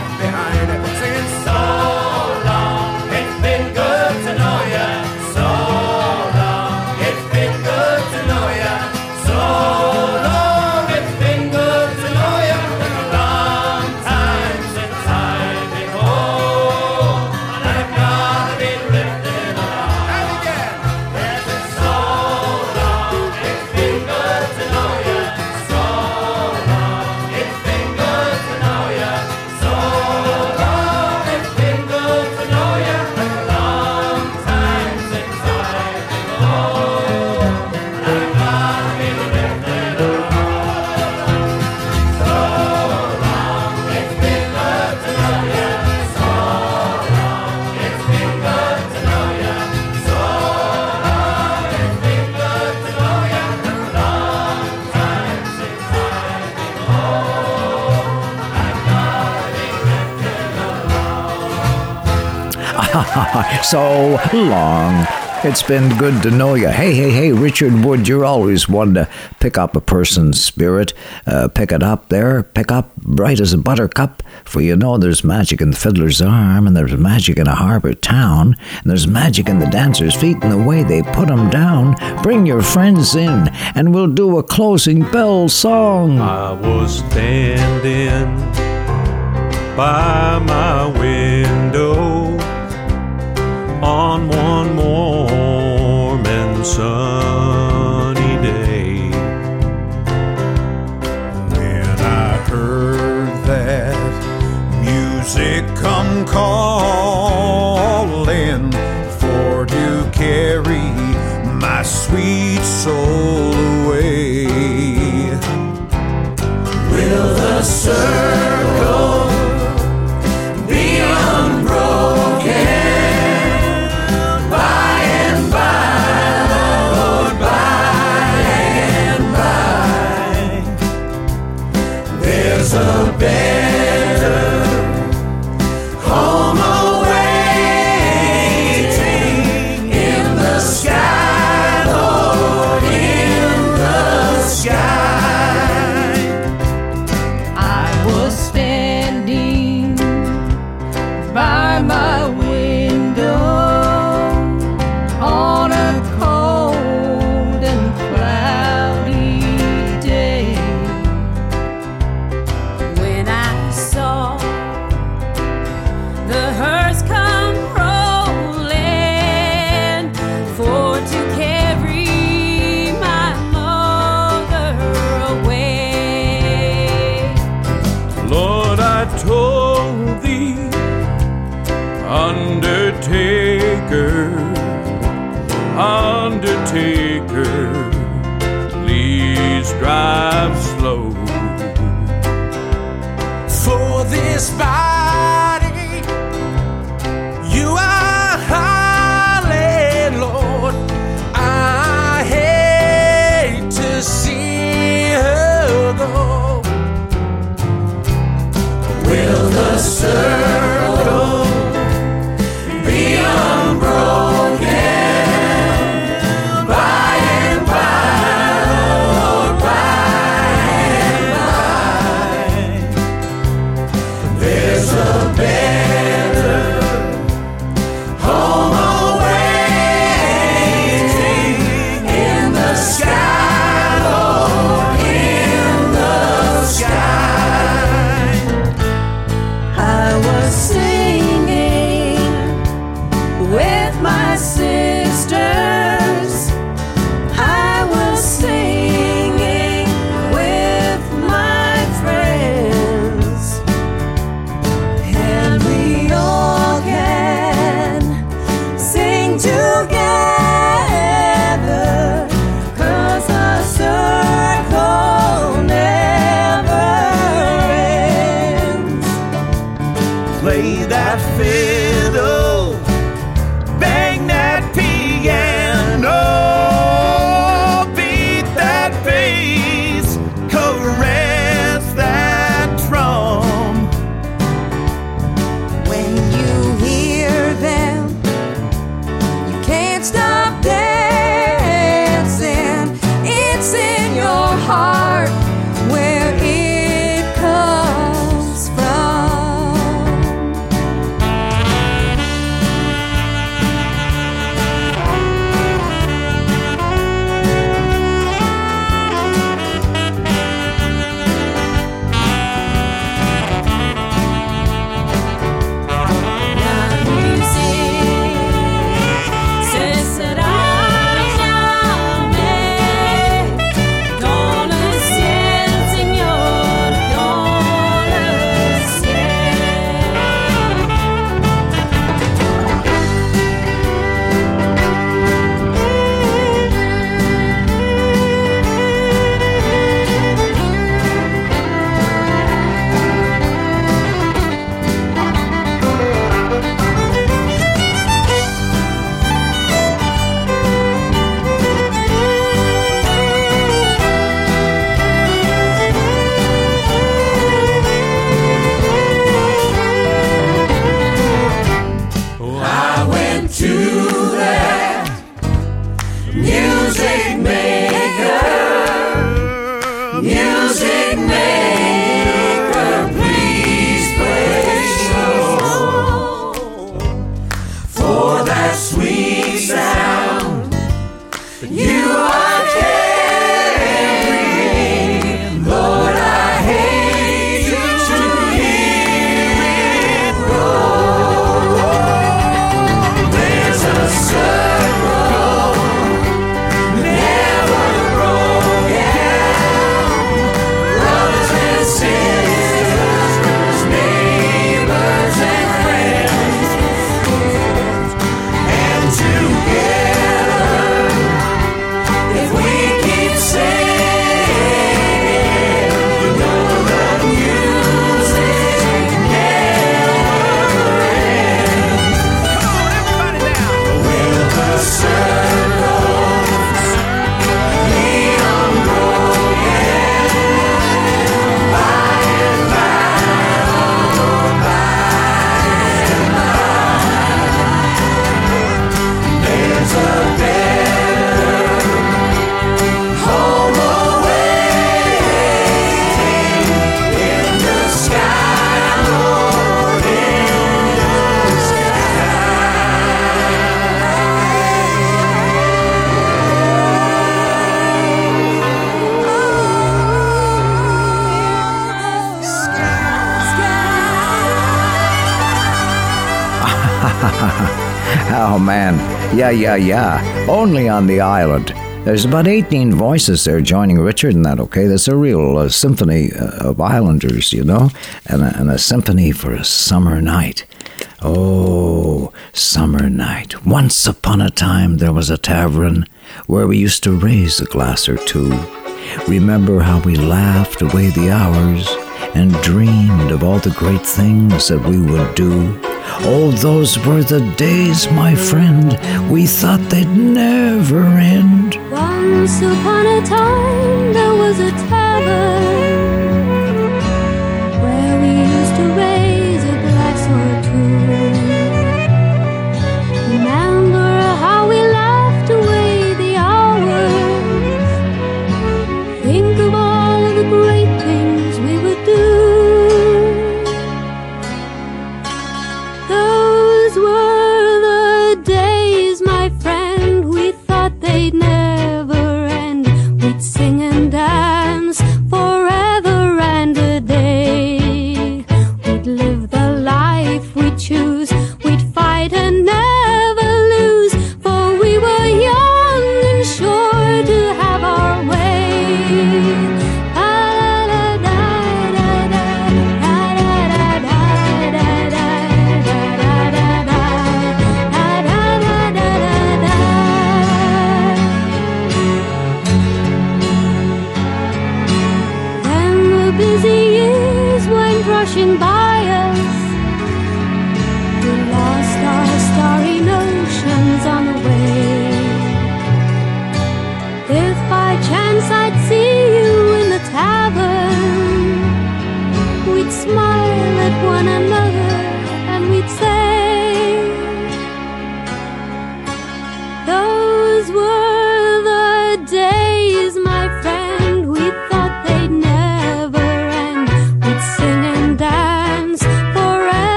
left behind. so long. It's been good to know you. Hey, hey, hey, Richard Wood, you're always one to pick up a person's spirit. Uh, pick it up there, pick up bright as a buttercup, for you know there's magic in the fiddler's arm, and there's magic in a harbor town, and there's magic in the dancer's feet and the way they put 'em down. Bring your friends in, and we'll do a closing bell song. I was standing by my window on one warm and sunny day when I heard that music come calling for to carry my sweet soul away. Will the surf yeah, yeah, yeah. Only on the island. There's about 18 voices there joining Richard in that, okay? That's a real uh, symphony uh, of islanders, you know? And a, and a symphony for a summer night. Oh, summer night. Once upon a time there was a tavern where we used to raise a glass or two. Remember how we laughed away the hours and dreamed of all the great things that we would do. Oh, those were the days, my friend, we thought they'd never end. Once upon a time, there was a tavern.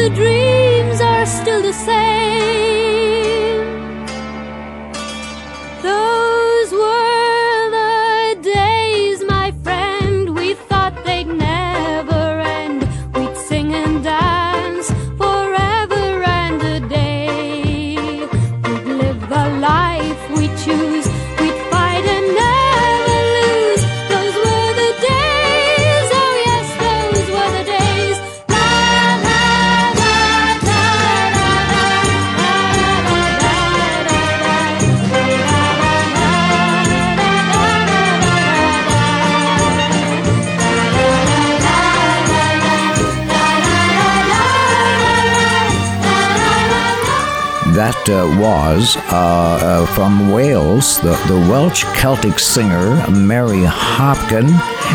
the dreams are still the same. Was uh, uh, from Wales, the, the Welsh Celtic singer Mary Hopkin,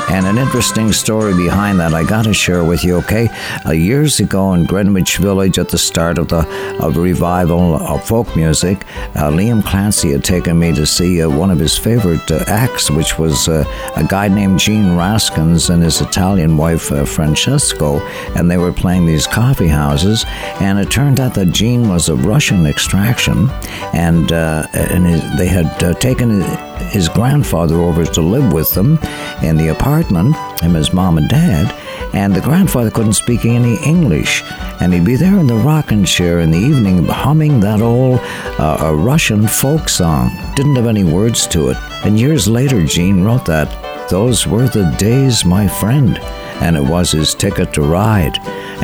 and an interesting story behind that I got to share with you. Okay, uh, years ago in Greenwich Village, at the start of the of revival of folk music, uh, Liam Clancy had taken me to see uh, one of his favorite uh, acts, which was uh, a guy named Gene Raskins and his Italian wife uh, Francesca, and they were playing these coffee houses, and it turned out that Gene was of Russian extraction, and and his, they had taken his grandfather over to live with them in the apartment, him, his mom and dad, and the grandfather couldn't speak any English, and he'd be there in the rocking chair in the evening humming that old uh, a Russian folk song. Didn't have any words to it, and years later, Gene wrote that. Those were the days, my friend and it was his ticket to ride.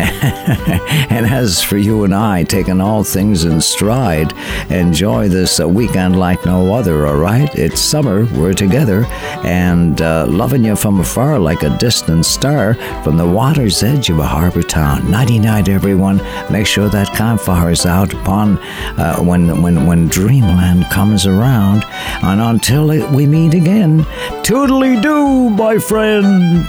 and as for you and I, taking all things in stride, enjoy this uh, weekend like no other, all right? It's summer, we're together, and uh, loving you from afar like a distant star from the water's edge of a harbor town. Nighty night, everyone. Make sure that campfire is out upon uh, when, when, when dreamland comes around. And until we meet again, toodly doo, my friend.